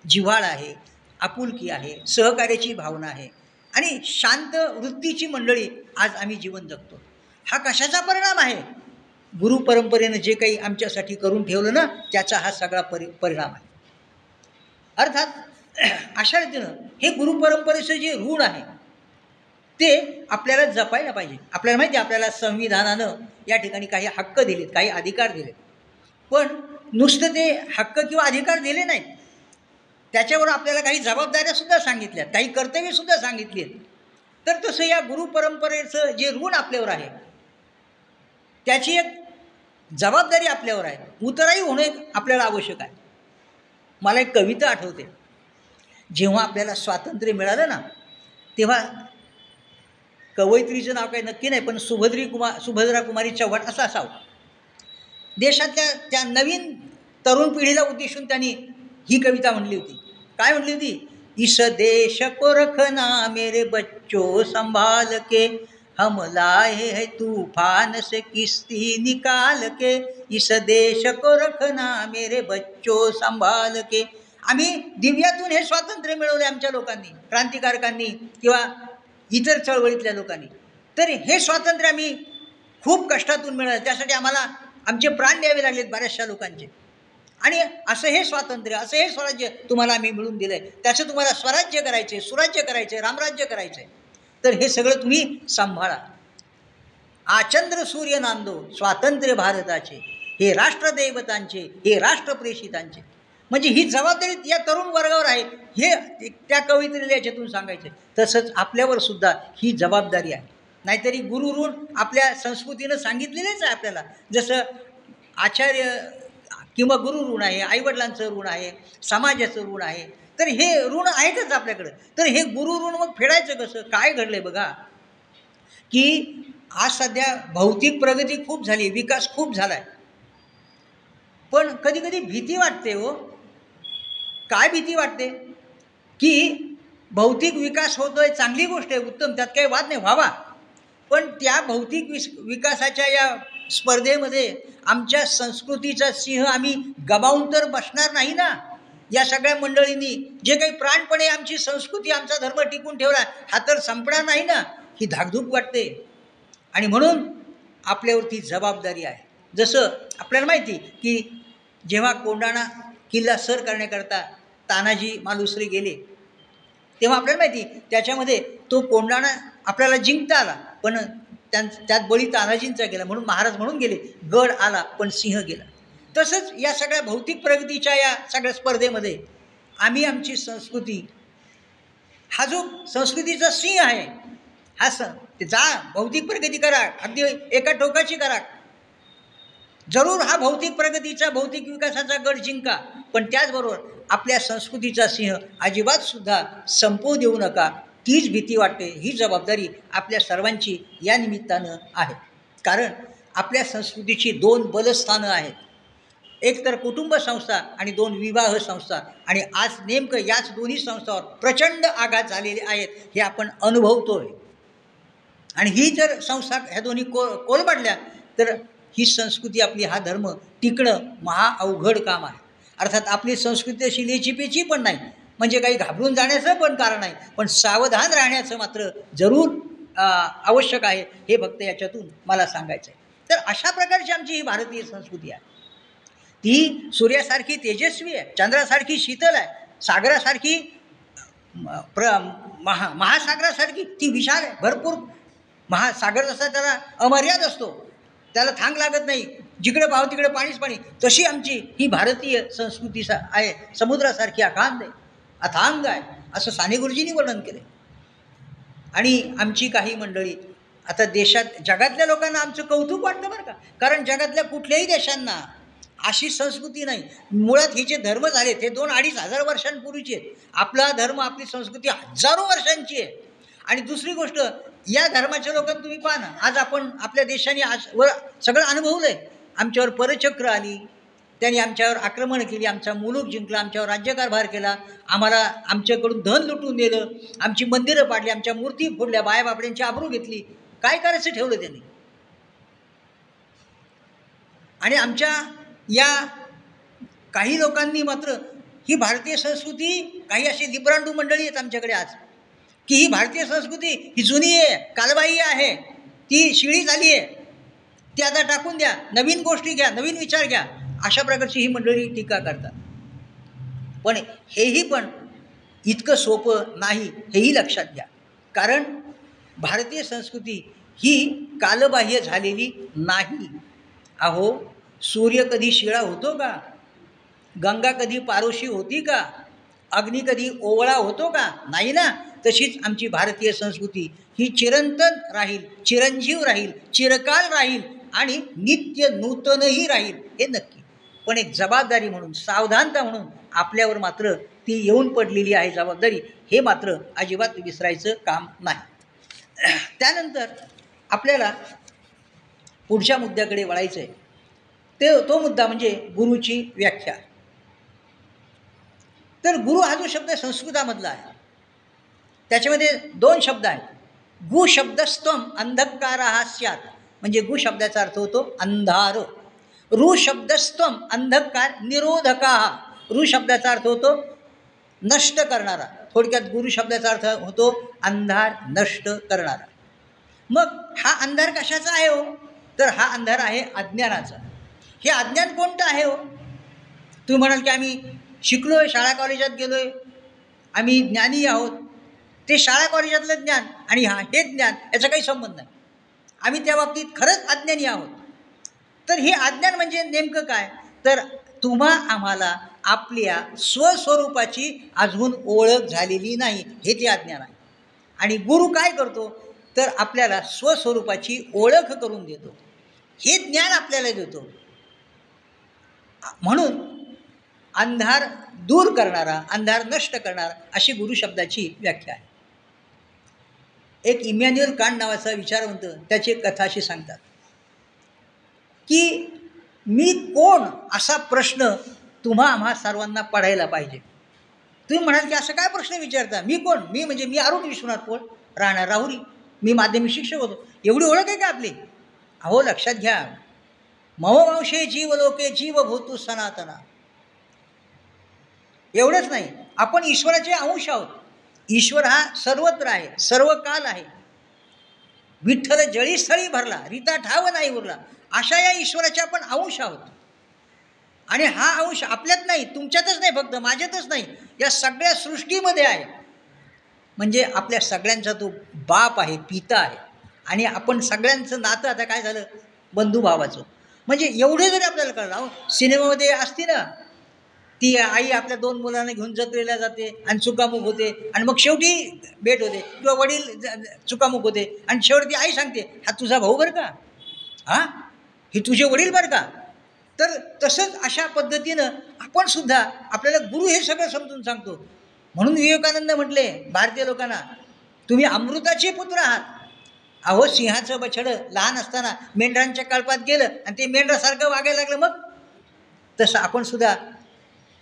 जिव्हाळ आहे आपुलकी आहे सहकार्याची भावना आहे आणि शांत वृत्तीची मंडळी आज आम्ही जीवन जगतो. हा कशाचा परिणाम आहे? गुरुपरंपरेनं जे काही आमच्यासाठी करून ठेवलं ना त्याचा हा सगळा परि परिणाम आहे. अर्थात अशा रीतीनं हे गुरुपरंपरेचं जे ऋण आहे ते आपल्याला जपायला पाहिजे. आपल्याला माहिती आहे आपल्याला संविधानानं या ठिकाणी काही हक्क दिलेत काही अधिकार दिलेत. पण नुसतं ते हक्क किंवा अधिकार दिले नाहीत. त्याच्यावर आपल्याला काही जबाबदाऱ्यासुद्धा सांगितल्यात काही कर्तव्यसुद्धा सांगितली आहेत तर तसं या गुरुपरंपरेचं जे ऋण आपल्यावर आहे त्याची एक जबाबदारी आपल्यावर आहे. उतराई होणे आपल्याला आवश्यक आहे. मला एक कविता आठवते. जेव्हा आपल्याला स्वातंत्र्य मिळालं ना तेव्हा कवयित्रीचं नाव काही नक्की नाही पण सुभद्री कुमार सुभद्रा कुमारी चव्हाण असा असावं. देशातल्या त्या नवीन तरुण पिढीला उद्देशून त्यांनी ही कविता म्हणली होती. काय म्हणली होती? इस देश को रखना मेरे बच्चो संभाल के हम लाए है तूफान से किस्ती निकाल के। इस देश को रखना मेरे बच्चो संभाल के। आम्ही दिव्यातून हे स्वातंत्र्य मिळवले आमच्या लोकांनी क्रांतिकारकांनी किंवा इतर चळवळीतल्या लोकांनी. तर हे स्वातंत्र्य आम्ही खूप कष्टातून मिळालं. त्यासाठी आम्हाला आमचे प्राण द्यावे लागलेत बऱ्याचशा लोकांचे. आणि असं हे स्वातंत्र्य असं हे स्वराज्य तुम्हाला मी मिळून दिलं आहे त्याचं तुम्हाला स्वराज्य करायचे सुराज्य करायचे रामराज्य करायचे तर हे सगळं तुम्ही सांभाळा. आचंद्र सूर्य नांदो स्वातंत्र्य भारताचे हे राष्ट्रदैवतांचे हे राष्ट्रप्रेषितांचे. म्हणजे ही जबाबदारी या तरुण वर्गावर आहे. हे त्या कवितेला याच्यातून सांगायचे तसंच आपल्यावर सुद्धा ही जबाबदारी आहे. नाहीतरी गुरुरून आपल्या संस्कृतीनं सांगितलेलेच आहे आपल्याला. जसं आचार्य किंवा गुरु ऋण आहे आईवडिलांचं ऋण आहे समाजाचं ऋण आहे तर हे ऋण आहेतच आपल्याकडं. तर हे गुरु ऋण मग फेडायचं कसं? काय घडलं आहे बघा? की आज सध्या भौतिक प्रगती खूप झाली विकास खूप झाला आहे पण कधी कधी भीती वाटते हो. काय भीती वाटते? की भौतिक विकास होतोय चांगली गोष्ट आहे उत्तम त्यात काही वाद नाही व्हावा. पण त्या भौतिक विस विकासाच्या या स्पर्धेमध्ये आमच्या संस्कृतीचा सिंह आम्ही गमावून तर बसणार नाही ना? या सगळ्या मंडळींनी जे काही प्राणपणे आमची संस्कृती आमचा धर्म टिकून ठेवला हा तर संपणार नाही ना? ही धाकधूक वाटते. आणि म्हणून आपल्यावरती जबाबदारी आहे. जसं आपल्याला माहिती की जेव्हा कोंडाणा किल्ला सर करण्याकरता तानाजी मालुसरे गेले तेव्हा आपल्याला माहिती त्याच्यामध्ये तो कोंडाणा आपल्याला जिंकता आला. पण त्यां त्यात बळी तानाजींचा गेला म्हणून महाराज म्हणून गेले गड आला पण सिंह गेला. तसंच या सगळ्या भौतिक प्रगतीच्या या सगळ्या स्पर्धेमध्ये आम्ही आमची संस्कृती हा जो संस्कृतीचा सिंह आहे हा स ते जा भौतिक प्रगती करा अगदी एका टोकाची करा. जरूर हा भौतिक प्रगतीचा भौतिक विकासाचा गड जिंका पण त्याचबरोबर आपल्या संस्कृतीचा सिंह अजिबात सुद्धा संपवू देऊ नका तीच भीती वाटते ही जबाबदारी आपल्या सर्वांची या निमित्तानं आहे. कारण आपल्या संस्कृतीची दोन बलस्थानं आहेत. एक तर कुटुंब संस्था आणि दोन विवाह संस्था. आणि आज नेमकं याच दोन्ही संस्थांवर प्रचंड आघात झालेले आहेत हे आपण अनुभवतो आहे आणि ही जर संस्था ह्या दोन्ही को कोलबडल्या तर ही संस्कृती आपली हा धर्म टिकणं महा अवघड काम आहे. अर्थात आपली संस्कृती अशी लेचीपेची पण नाही. म्हणजे काही घाबरून जाण्याचं पण कारण आहे. पण सावधान राहण्याचं मात्र जरूर आवश्यक आहे. हे फक्त याच्यातून मला सांगायचं आहे. तर अशा प्रकारची आमची ही भारतीय संस्कृती आहे. ती सूर्यासारखी तेजस्वी आहे चंद्रासारखी शीतल आहे सागरासारखी प्र महा महासागरासारखी ती विशाल आहे भरपूर. महासागर जसा त्याला अमर्याद असतो त्याला थांग लागत नाही. जिकडे पाहू तिकडे पाणीच पाणी. तशी आमची ही भारतीय संस्कृती सा आहे. समुद्रासारखी आकांत आहे. अथांग आहे. असं साने गुरुजींनी वर्णन केले आणि आमची काही मंडळी आता देशात जगातल्या लोकांना आमचं कौतुक वाटतं बरं का? कारण जगातल्या कुठल्याही देशांना अशी संस्कृती नाही. मुळात हे जे धर्म झाले ते दोन अडीच हजार वर्षांपूर्वीचे आहेत. आपला धर्म आपली संस्कृती हजारो वर्षांची आहे. आणि दुसरी गोष्ट या धर्माच्या लोकांना तुम्ही पाहा ना आज आपण आपल्या देशाने आज वर सगळं अनुभवलं आहे आमच्यावर परचक्र आली. त्यांनी आमच्यावर आक्रमण केली आमचा मुलूक जिंकला आमच्यावर राज्यकारभार केला. आम्हाला आमच्याकडून धन लुटून दिलं आमची मंदिरं पाडली आमच्या मूर्ती फोडल्या बायाबापड्यांची आबरू घेतली. काय करायचं ठेवलं त्यांनी? आणि आमच्या या काही लोकांनी मात्र ही भारतीय संस्कृती काही अशी लिब्रांडू मंडळी आहेत आमच्याकडे आज की ही भारतीय संस्कृती ही जुनी आहे कालबाई आहे ती शिळी झाली आहे. ती आता टाकून द्या नवीन गोष्टी घ्या नवीन विचार घ्या. अशा प्रकारची ही मंडळी टीका करतात. पण हेही पण इतकं सोपं नाही हेही लक्षात घ्या. कारण भारतीय संस्कृती ही कालबाह्य झालेली नाही. अहो सूर्य कधी शिळा होतो का? गंगा कधी पारोशी होती का? अग्नी कधी ओवळा होतो का? नाही ना? तशीच आमची भारतीय संस्कृती ही चिरंतन राहील चिरंजीव राहील चिरकाल राहील आणि नित्य नूतनही राहील हे नक्की. पण एक जबाबदारी म्हणून सावधानता म्हणून आपल्यावर मात्र ती येऊन पडलेली आहे जबाबदारी. हे मात्र अजिबात विसरायचं काम नाही. त्यानंतर आपल्याला पुढच्या मुद्द्याकडे वळायचं आहे ते तो मुद्दा म्हणजे गुरुची व्याख्या. तर गुरु हा जो शब्द संस्कृतामधला आहे. त्याच्यामध्ये दोन शब्द आहेत. गु शब्दस्तम अंधकार हा स्यात. म्हणजे गु शब्दाचा अर्थ होतो अंधार. ऋशब्दस्तम शब्दस्तम अंधकार निरोधका. हा ऋ शब्दाचा अर्थ होतो नष्ट करणारा. थोडक्यात गुरु शब्दाचा अर्थ होतो अंधार नष्ट करणारा. मग हा अंधार कशाचा आहे हो? तर हा अंधार आहे अज्ञानाचा. हे अज्ञान कोणतं आहे हो? तुम्ही म्हणाल की आम्ही शिकलो आहे शाळा कॉलेजात गेलो आहे आम्ही ज्ञानी आहोत. ते शाळा कॉलेजातलं ज्ञान आणि हा हे ज्ञान याचा काही संबंध नाही. आम्ही त्या बाबतीत खरंच अज्ञानी आहोत. तर हे अज्ञान म्हणजे नेमकं काय? तर तुम्हा आम्हाला आपल्या स्वस्वरूपाची अजून ओळख झालेली नाही हे ते अज्ञान आहे. आणि गुरु काय करतो? तर आपल्याला स्वस्वरूपाची ओळख करून देतो. हे ज्ञान आपल्याला देतो. म्हणून अंधार दूर करणारा अंधार नष्ट करणारा अशी गुरु शब्दाची व्याख्या आहे. एक इमॅन्युअल कांड नावाचा विचारवंत त्याची एक कथा अशी सांगतात. की मी कोण असा प्रश्न तुम्हा आम्हा सर्वांना पडायला पाहिजे. तुम्ही म्हणाल की असं काय प्रश्न विचारता? मी कोण? मी म्हणजे मी अरुण विश्वनाथ कोण? राहणार राहुरी. मी माध्यमिक शिक्षक होतो. एवढी ओळख आहे का आपली? अहो लक्षात घ्या. ममवंशे जीव लोके जीव भूतू सनातना. एवढंच नाही. आपण ईश्वराचे अंश आहोत. ईश्वर हा सर्वत्र आहे सर्व काल आहे. विठ्ठल जळीस्थळी भरला रीता ठाव नाही उरला. अशा या ईश्वराच्या आपण अंश आहोत. आणि हा अंश आपल्यात नाही तुमच्यातच नाही फक्त माझ्यातच नाही या सगळ्या सृष्टीमध्ये आहे. म्हणजे आपल्या सगळ्यांचा तो बाप आहे पिता आहे. आणि आपण सगळ्यांचं नातं आता काय झालं? बंधुभावाचं म्हणजे एवढे जरी आपल्याला कळलं अहो सिनेमामध्ये असते ना ती आई आपल्या दोन मुलांना घेऊन जत्रेला जाते आणि चुकामुक होते आणि मग शेवटी भेट होते. किंवा वडील चुकामुक होते आणि शेवटी आई सांगते हा तुझा भाऊ बरं का? हां? हे तुझे वडील बरं का? तर तसंच अशा पद्धतीनं आपण सुद्धा आपल्याला गुरु हे सगळं समजून सांगतो. म्हणून विवेकानंद म्हटले भारतीय लोकांना तुम्ही अमृताचे पुत्र आहात. अहो सिंहाचं बछडं लहान असताना मेंढरांच्या कळपात गेलं आणि ते मेंढरासारखं वागायला लागलं मग? तसं आपण सुद्धा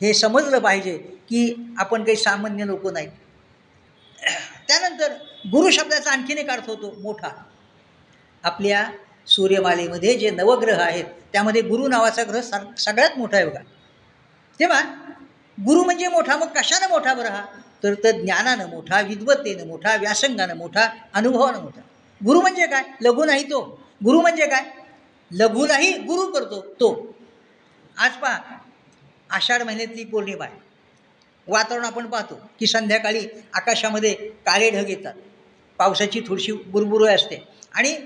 हे समजलं पाहिजे की आपण काही सामान्य लोक नाहीत त्यानंतर गुरु शब्दाचा आणखीन एक अर्थ होतो मोठा. आपल्या सूर्यमालेमध्ये जे नवग्रह आहेत त्यामध्ये गुरु नावाचा ग्रह सर सगळ्यात मोठा आहे बघा. तेव्हा गुरु म्हणजे मोठा मग कशानं मोठा बरं हा? तर तर ज्ञानानं मोठा विद्वत्तेनं मोठा व्यासंगानं मोठा अनुभवानं मोठा. गुरु म्हणजे काय? लघु नाही तो. गुरु म्हणजे काय? लघुलाही गुरु करतो तो. आज पहा आषाढ महिन्यातली पौर्णिमा आहे. वातावरण आपण पाहतो की संध्याकाळी आकाशामध्ये काळे ढग येतात. पावसाची थोडीशी बुरबुर असते. आणि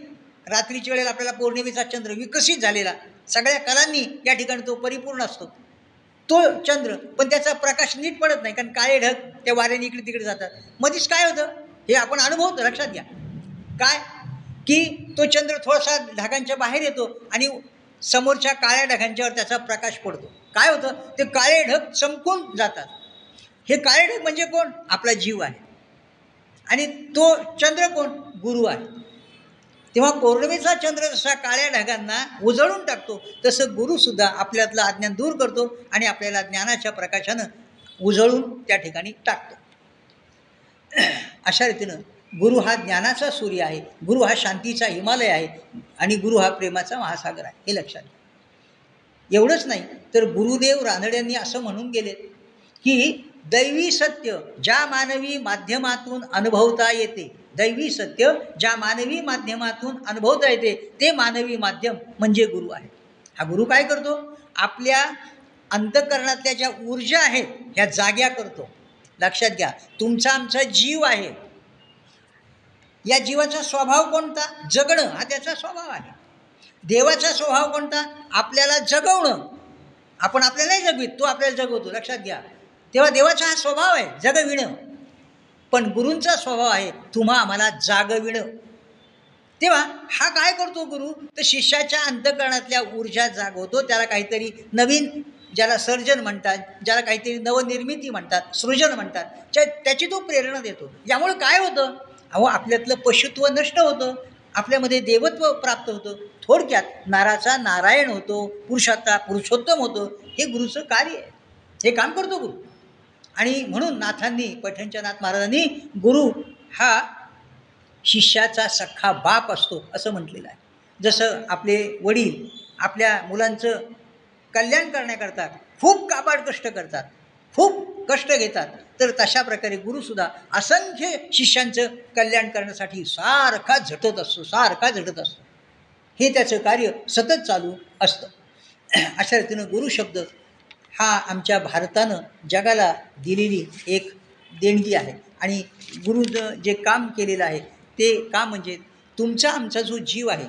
रात्रीच्या वेळेला आपल्याला पौर्णिमेचा चंद्र विकसित झालेला सगळ्या कलांनी या ठिकाणी तो परिपूर्ण असतो. तो चंद्र पण त्याचा प्रकाश नीट पडत नाही कारण काळे ढग त्या वाऱ्याने इकडे तिकडे जातात. मध्येच काय होतं? हे आपण अनुभवतो लक्षात घ्या. काय? की तो चंद्र थोडासा ढगांच्या बाहेर येतो आणि समोरच्या काळ्या ढगांच्यावर त्याचा प्रकाश पडतो. काय होतं? ते काळे ढग चमकून जातात. हे काळे ढग म्हणजे कोण? आपला जीव आहे. आणि तो चंद्र कोण? गुरु आहे. तेव्हा पौर्णिमेचा चंद्र जसा काळ्या ढगांना उजळून टाकतो तसं गुरुसुद्धा आपल्यातलं अज्ञान दूर करतो आणि आपल्याला ज्ञानाच्या प्रकाशानं उजळून त्या ठिकाणी टाकतो. अशा रीतीनं गुरु हा ज्ञानाचा सूर्य आहे गुरु हा शांतीचा हिमालय आहे आणि गुरु हा प्रेमाचा महासागर आहे हे लक्षात घ्या. एवढंच नाही तर गुरुदेव रानड्यांनी असं म्हणून गेले की दैवी सत्य ज्या मानवी माध्यमातून अनुभवता येते दैवी सत्य ज्या मानवी माध्यमातून अनुभवता येते ते मानवी माध्यम म्हणजे गुरु आहे. हा गुरु काय करतो? आपल्या अंतकरणातल्या ज्या ऊर्जा आहेत ह्या जाग्या करतो. लक्षात घ्या तुमचा आमचा जीव आहे. या जीवाचा स्वभाव कोणता? जगणं हा त्याचा स्वभाव आहे. देवाचा स्वभाव कोणता? आपल्याला जगवणं. आपण आपल्याला जगवीत तो आपल्याला जगवतो. लक्षात घ्या. तेव्हा देवाचा हा स्वभाव आहे जगविणं. पण गुरूंचा स्वभाव आहे तुम्हा आम्हाला जागविणं. तेव्हा हा काय करतो गुरु? तर शिष्याच्या अंतकरणातल्या ऊर्जा जागवतो. त्याला काहीतरी नवीन ज्याला सर्जन म्हणतात ज्याला काहीतरी नवनिर्मिती म्हणतात सृजन म्हणतात त्या त्याची तो प्रेरणा देतो. यामुळे काय होतं? अहो आपल्यातलं पशुत्व नष्ट होतं. आपल्यामध्ये देवत्व प्राप्त होतं. थोडक्यात नाराचा नारायण होतो पुरुषाचा पुरुषोत्तम होतो. हे गुरुचं कार्य आहे. हे काम करतो गुरु. आणि म्हणून नाथांनी पैठणच्या नाथ महाराजांनी गुरु हा शिष्याचा सख्खा बाप असतो असं म्हटलेलं आहे. जसं आपले वडील आपल्या मुलांचं कल्याण करण्याकरता खूप काबाड कष्ट करतात खूप कष्ट घेतात तर तशा प्रकारे गुरुसुद्धा असंख्य शिष्यांचं कल्याण करण्यासाठी सारखा झटत असतो सारखा झटत असतो. हे त्याचं कार्य सतत चालू असतं. अशा रीतीनं गुरु शब्द हा आमच्या भारतानं जगाला दिलेली एक देणगी आहे. आणि गुरुनं जे काम केलेलं आहे ते का म्हणजे तुमचा आमचा जो जीव आहे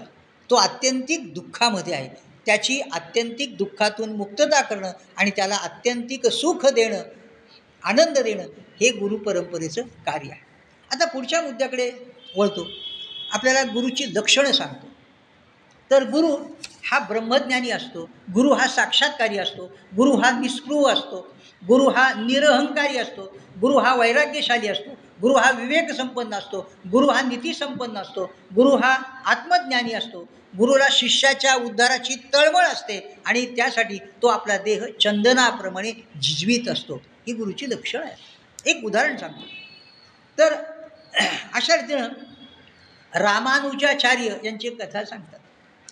तो आत्यंतिक दुःखामध्ये आहे. त्याची आत्यंतिक दुःखातून मुक्तता करणं आणि त्याला आत्यंतिक सुख देणं आनंद देणं हे गुरु परंपरेचं कार्य आहे. आता पुढच्या मुद्द्याकडे वळतो. आपल्याला गुरुची लक्षणं सांगतो. तर गुरु हा ब्रह्मज्ञानी असतो. गुरु हा साक्षात्कारी असतो. गुरु हा निस्पृह असतो. गुरु हा निरहंकारी असतो. गुरु हा वैराग्यशाली असतो. गुरु हा विवेक संपन्न असतो. गुरु हा नीतीसंपन्न असतो. गुरु हा आत्मज्ञानी असतो. गुरुला शिष्याच्या उद्धाराची तळमळ असते आणि त्यासाठी तो आपला देह चंदनाप्रमाणे झिजवीत असतो. ही गुरुची लक्षणं आहे एक उदाहरण सांगतो. तर अशा रीतीनं रामानुजाचार्य यांची कथा सांगतात.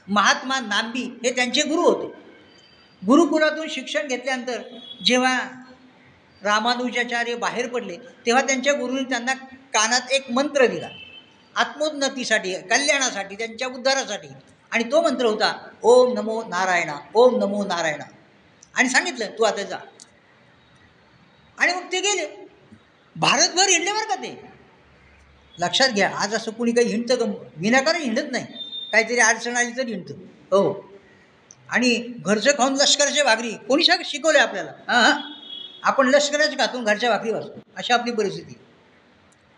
महात्मा नांबी हे त्यांचे गुरु होते. गुरुकुलातून शिक्षण घेतल्यानंतर जेव्हा रामानुजाचार्य बाहेर पडले तेव्हा त्यांच्या गुरुने त्यांना कानात एक मंत्र दिला. आत्मोन्नतीसाठी कल्याणासाठी त्यांच्या उद्धारासाठी. आणि तो मंत्र होता ओम नमो नारायणा ओम नमो नारायणा. आणि सांगितलं तू आता जा. आणि मग ते गेले. भारतभर हिंडले बरं का ते? लक्षात घ्या आज असं कुणी काही हिंडतं का? विनाकारण हिंडत नाही. काहीतरी अडचण आली तर हिंडतं हो. आणि घरचं खाऊन लष्कराच्या भाकरी कोणी सांग शिकवलं आपल्याला? हां आपण लष्कराच्या खातून घरच्या भाकरी वाचतो अशी आपली परिस्थिती.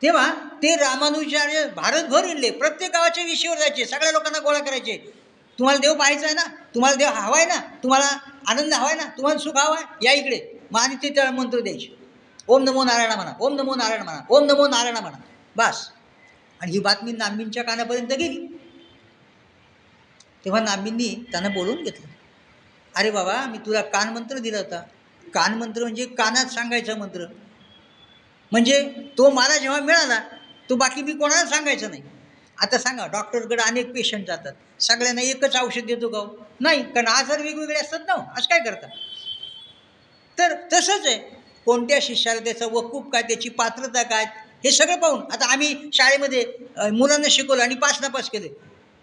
तेव्हा ते रामानुजाचार्य भारतभर हिंडले प्रत्येक गावाच्या विषयावर जायचे सगळ्या लोकांना गोळा करायचे. तुम्हाला देव पाहायचा आहे ना? तुम्हाला देव हवा आहे ना? तुम्हाला आनंद हवा आहे ना? तुम्हाला सुख हवा आहे? या इकडे. मग आणि ते त्याला मंत्र द्यायचे. ओम नमो नारायण म्हणा ओम नमो नारायण म्हणा ओम नमो नारायण म्हणा. बस. आणि ही बातमी नानबींच्या कानापर्यंत गेली. तेव्हा नांबींनी त्यांना बोलवून घेतलं. अरे बाबा मी तुला कानमंत्र दिला होता. कानमंत्र म्हणजे कानात सांगायचा मंत्र. म्हणजे तो मला जेव्हा मिळाला तो बाकी मी कोणाला सांगायचं नाही. आता सांगा डॉक्टरकडे अनेक पेशंट जातात. सगळ्यांना एकच औषध देतो का हो? नाही कारण आजार वेगवेगळे असतात ना हो. असं काय करतात तर तसंच आहे. कोणत्या शिष्याला त्याचं वकूप काय त्याची पात्रता काय हे सगळं पाहून. आता आम्ही शाळेमध्ये मुलांना शिकवलं आणि पास नापास केले.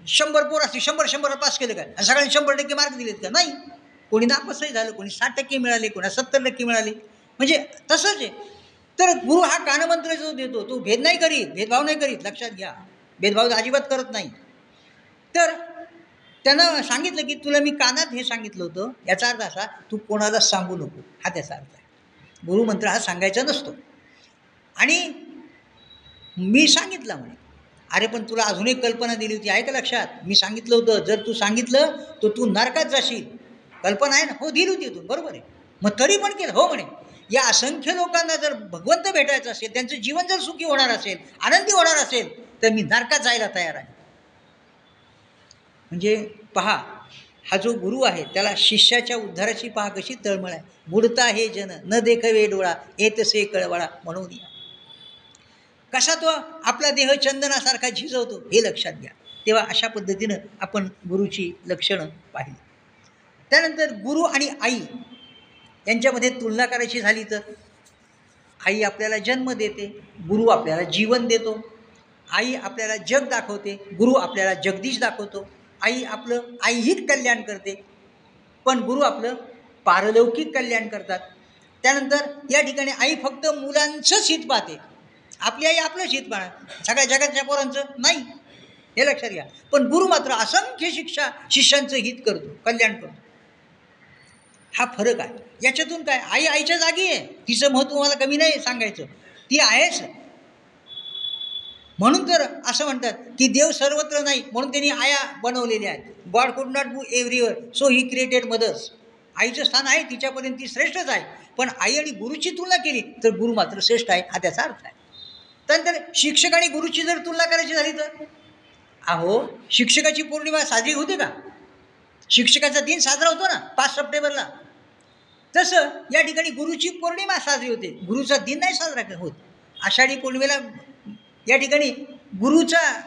शंभर पोर असतील शंभर शंभर पास केले काय? आणि सगळ्यांनी शंभर टक्के मार्क दिलेत का? नाही. कोणी नापासही झालं कोणी साठ टक्के मिळाले कोणा सत्तर टक्के मिळाले. म्हणजे तसंच आहे. तर गुरु हा कानमंत्र जो देतो तो भेद नाही करीत भेदभाव नाही करीत. लक्षात घ्या. भेदभाव अजिबात करत नाही. तर त्यानं सांगितलं की तुला मी कानात हे सांगितलं होतं. याचा अर्थ असा तू कोणाला सांगू नको. हा त्याचा अर्थ आहे. गुरुमंत्र हा सांगायचा नसतो. आणि मी सांगितलं म्हणे अरे पण तुला अजून एक कल्पना दिली होती आहे का लक्षात. मी सांगितलं होतं जर तू सांगितलं तर तू नरकात जाशील. कल्पना आहे ना? हो दिली होती तू बरोबर आहे. मग तरी पण केलं हो म्हणे. या असंख्य लोकांना जर भगवंत भेटायचं असेल त्यांचं जीवन जर सुखी होणार असेल आनंदी होणार असेल तर मी नरकात जायला तयार आहे. म्हणजे पहा हा जो गुरु आहे त्याला शिष्याच्या उद्धाराची पहा कशी तळमळ आहे. बुडता हे जन न देखवे डोळा येतसे कळवळा म्हणून या. कसा तो आपला देह चंदनासारखा झिजवतो हे लक्षात घ्या. तेव्हा अशा पद्धतीनं आपण गुरुची लक्षणं पाहिली. त्यानंतर गुरु आणि आई यांच्यामध्ये तुलना करायची झाली तर? आई आपल्याला जन्म देते गुरु आपल्याला जीवन देतो. आई आपल्याला जग दाखवते गुरु आपल्याला जगदीश दाखवतो. आई आपलं ऐहिक कल्याण करते पण गुरु आपलं पारलौकिक कल्याण करतात. त्यानंतर या ठिकाणी आई फक्त मुलांचंच हित पाहते. आपली आई आपलं हित पाहणार सगळ्या जगाच्या पोरांचं नाही. हे लक्षात घ्या. पण गुरु मात्र असंख्य शिक्षा शिष्यांचं हित करतो कल्याण करतो. हा फरक आहे. याच्यातून काय? आई आईच्या जागी आहे. तिचं महत्त्व मला कमी नाही सांगायचं. ती आहेच. म्हणून तर असं म्हणतात की देव सर्वत्र नाही म्हणून त्यांनी आया बनवलेल्या आहेत. God could not be everywhere so he created mothers आईचं स्थान आहे तिच्यापर्यंत ती श्रेष्ठच आहे. पण आई आणि गुरुची तुलना केली तर गुरु मात्र श्रेष्ठ आहे हा त्याचा अर्थ आहे. त्यानंतर शिक्षक आणि गुरुची जर तुलना करायची झाली तर? अहो शिक्षकाची पौर्णिमा साजरी होते का? शिक्षकाचा दिन साजरा होतो ना पाच सप्टेंबरला. तसं या ठिकाणी गुरुची पौर्णिमा साजरी होते. गुरुचा दिन नाही साजरा होत. आषाढी पौर्णिमेला या ठिकाणी गुरुचा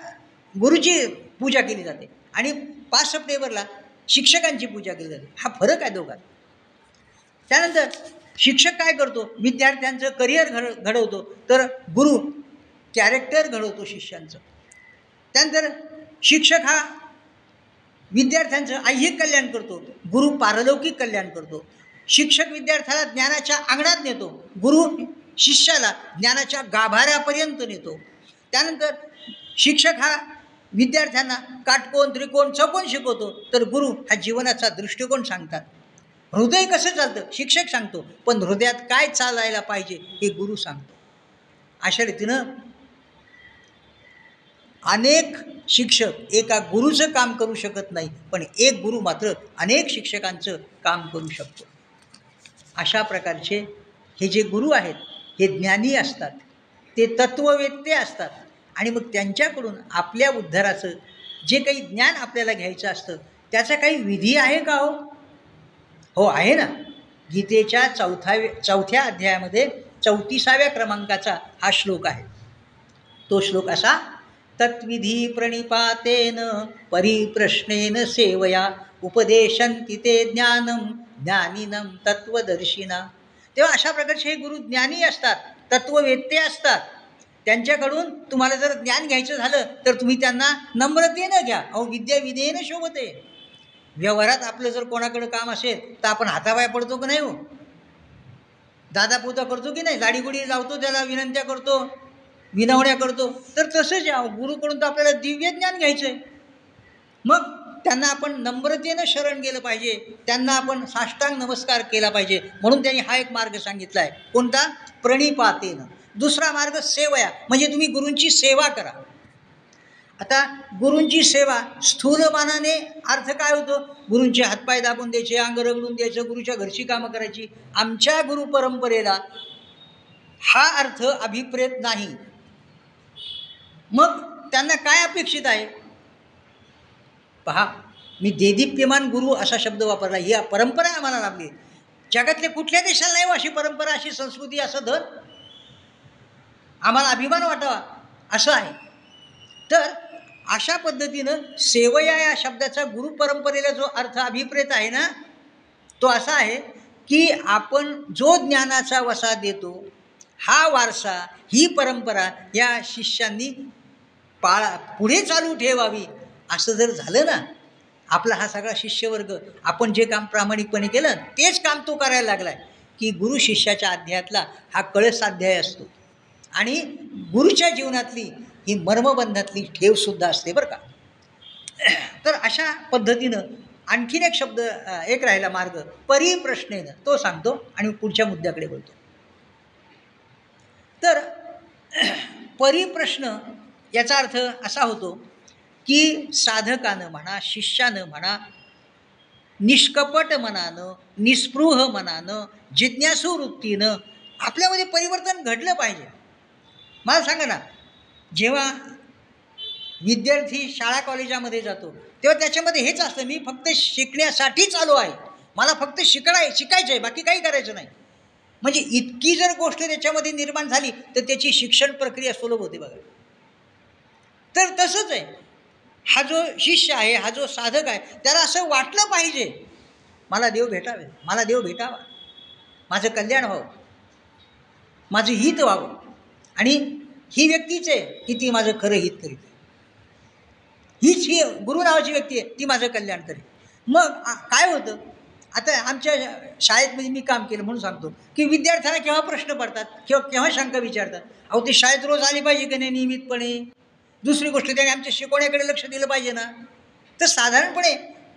गुरुची पूजा केली जाते. आणि पाच सप्टेंबरला शिक्षकांची पूजा केली जाते. हा फरक आहे दोघात. त्यानंतर शिक्षक काय करतो? विद्यार्थ्यांचं करिअर घड घडवतो. तर गुरु कॅरेक्टर घडवतो शिष्यांचं. त्यानंतर शिक्षक हा विद्यार्थ्यांचं ऐहिक कल्याण करतो गुरु पारलौकिक कल्याण करतो. शिक्षक विद्यार्थ्याला ज्ञानाच्या अंगणात नेतो गुरु शिष्याला ज्ञानाच्या गाभाऱ्यापर्यंत नेतो. त्यानंतर शिक्षक हा विद्यार्थ्यांना काटकोण त्रिकोण चौकोन शिकवतो तर गुरु हा जीवनाचा दृष्टिकोन सांगतात. हृदय कसं चालतं? शिक्षक सांगतो पण हृदयात काय चालायला पाहिजे हे गुरु सांगतो. अशा रीतीनं अनेक शिक्षक एका गुरुचं काम करू शकत नाही पण एक गुरु मात्र अनेक शिक्षकांचं काम करू शकतो. अशा प्रकारचे हे जे गुरु आहेत हे ज्ञानी असतात ते तत्ववेत्ते असतात आणि मग त्यांच्याकडून आपल्या उद्धाराचं जे काही ज्ञान आपल्याला घ्यायचं असतं त्याचा काही विधी आहे का हो? हो आहे ना. गीतेच्या चौथाव्या चौथ्या अध्यायामध्ये चौतीसाव्या क्रमांकाचा हा श्लोक आहे. तो श्लोक असा तत्विधी प्रणिपातेन परिप्रश्नेन सेवया उपदेशंती ते ज्ञानम ज्ञानिनम तत्वदर्शिना तेव्हा अशा प्रकारचे हे गुरु ज्ञानी असतात तत्ववेत्ते असतात. त्यांच्याकडून तुम्हाला जर ज्ञान घ्यायचं झालं तर तुम्ही त्यांना नम्रतेनं घ्या. अहो विद्या विधेयनं शोभते. व्यवहारात आपलं जर कोणाकडं काम असेल तर आपण हाताबाय पडतो की नाही हो? दादा पोता करतो की नाही? लाडीगुडी लावतो त्याला विनंत्या करतो. विनवण्या करतो. तर तसंच या गुरुकडून तर आपल्याला दिव्य ज्ञान घ्यायचं आहे मग त्यांना आपण नम्रतेनं शरण गेलं पाहिजे. त्यांना आपण साष्टांग नमस्कार केला पाहिजे. म्हणून त्यांनी हा एक मार्ग सांगितला आहे कोणता? प्रणिपातेनं. दुसरा मार्ग सेवया. म्हणजे तुम्ही गुरूंची सेवा करा. आता गुरूंची सेवा स्थूलमानाने अर्थ काय होतो? गुरूंचे हातपाय दाबून द्यायचे अंग रगडून द्यायचं गुरुच्या घरची कामं करायची. आमच्या गुरु परंपरेला हा अर्थ अभिप्रेत नाही. मग त्यांना काय अपेक्षित आहे? पहा मी देदीप्यमान गुरु असा शब्द वापरला. ही परंपरा आम्हाला लाभली. जगातल्या कुठल्या देशाला नाही हो अशी परंपरा अशी संस्कृती असं धन? आम्हाला अभिमान वाटावा. असं आहे. तर अशा पद्धतीनं सेवया या शब्दाचा गुरु परंपरेला जो अर्थ अभिप्रेत आहे ना तो असा आहे की आपण जो ज्ञानाचा वसा देतो हा वारसा ही परंपरा या शिष्यांनी पाळा पुढे चालू ठेवावी. असं जर झालं ना आपला हा सगळा शिष्यवर्ग आपण जे काम प्रामाणिकपणे केलं तेच काम तो करायला लागला आहे की गुरु शिष्याच्या अध्यायातला हा कळस अध्याय असतो. आणि गुरुच्या जीवनातली ही मर्मबंधातली ठेवसुद्धा असते बरं का. तर अशा पद्धतीनं आणखीन एक शब्द एक राहिला मार्ग परिप्रश्नेनं. तो सांगतो आणि पुढच्या मुद्द्याकडे बोलतो. तर परिप्रश्न याचा अर्थ असा होतो की साधकानं म्हणा शिष्यानं म्हणा निष्कपट मनानं निस्पृह मनानं जिज्ञासू वृत्तीनं आपल्यामध्ये परिवर्तन घडलं पाहिजे. मला सांगा ना जेव्हा विद्यार्थी शाळा कॉलेजामध्ये जातो तेव्हा त्याच्यामध्ये हेच असतं मी फक्त शिकण्यासाठीच आलो आहे. मला फक्त शिकणाय शिकायचं आहे बाकी काही करायचं नाही. म्हणजे इतकी जर गोष्ट त्याच्यामध्ये निर्माण झाली तर त्याची शिक्षण प्रक्रिया सुलभ होते बघा. तर तसंच आहे. हा जो शिष्य आहे हा जो साधक आहे त्याला असं वाटलं पाहिजे मला देव भेटावे मला देव भेटावा माझं कल्याण व्हावं माझं हित व्हावं. आणि ही व्यक्तीच आहे की ती माझं खरं हित करीत हीच ही गुरु नावाची व्यक्ती आहे ती माझं कल्याण करेल मग काय होतं? आता आमच्या शाळेतमध्ये मी काम केलं म्हणून सांगतो की विद्यार्थ्यांना केव्हा प्रश्न पडतात किंवा केव्हा शंका विचारतात अहो ती शाळेत रोज आली पाहिजे की नाही नियमितपणे? दुसरी गोष्ट त्याने आमच्या शिकवण्याकडे लक्ष दिलं पाहिजे ना. तर साधारणपणे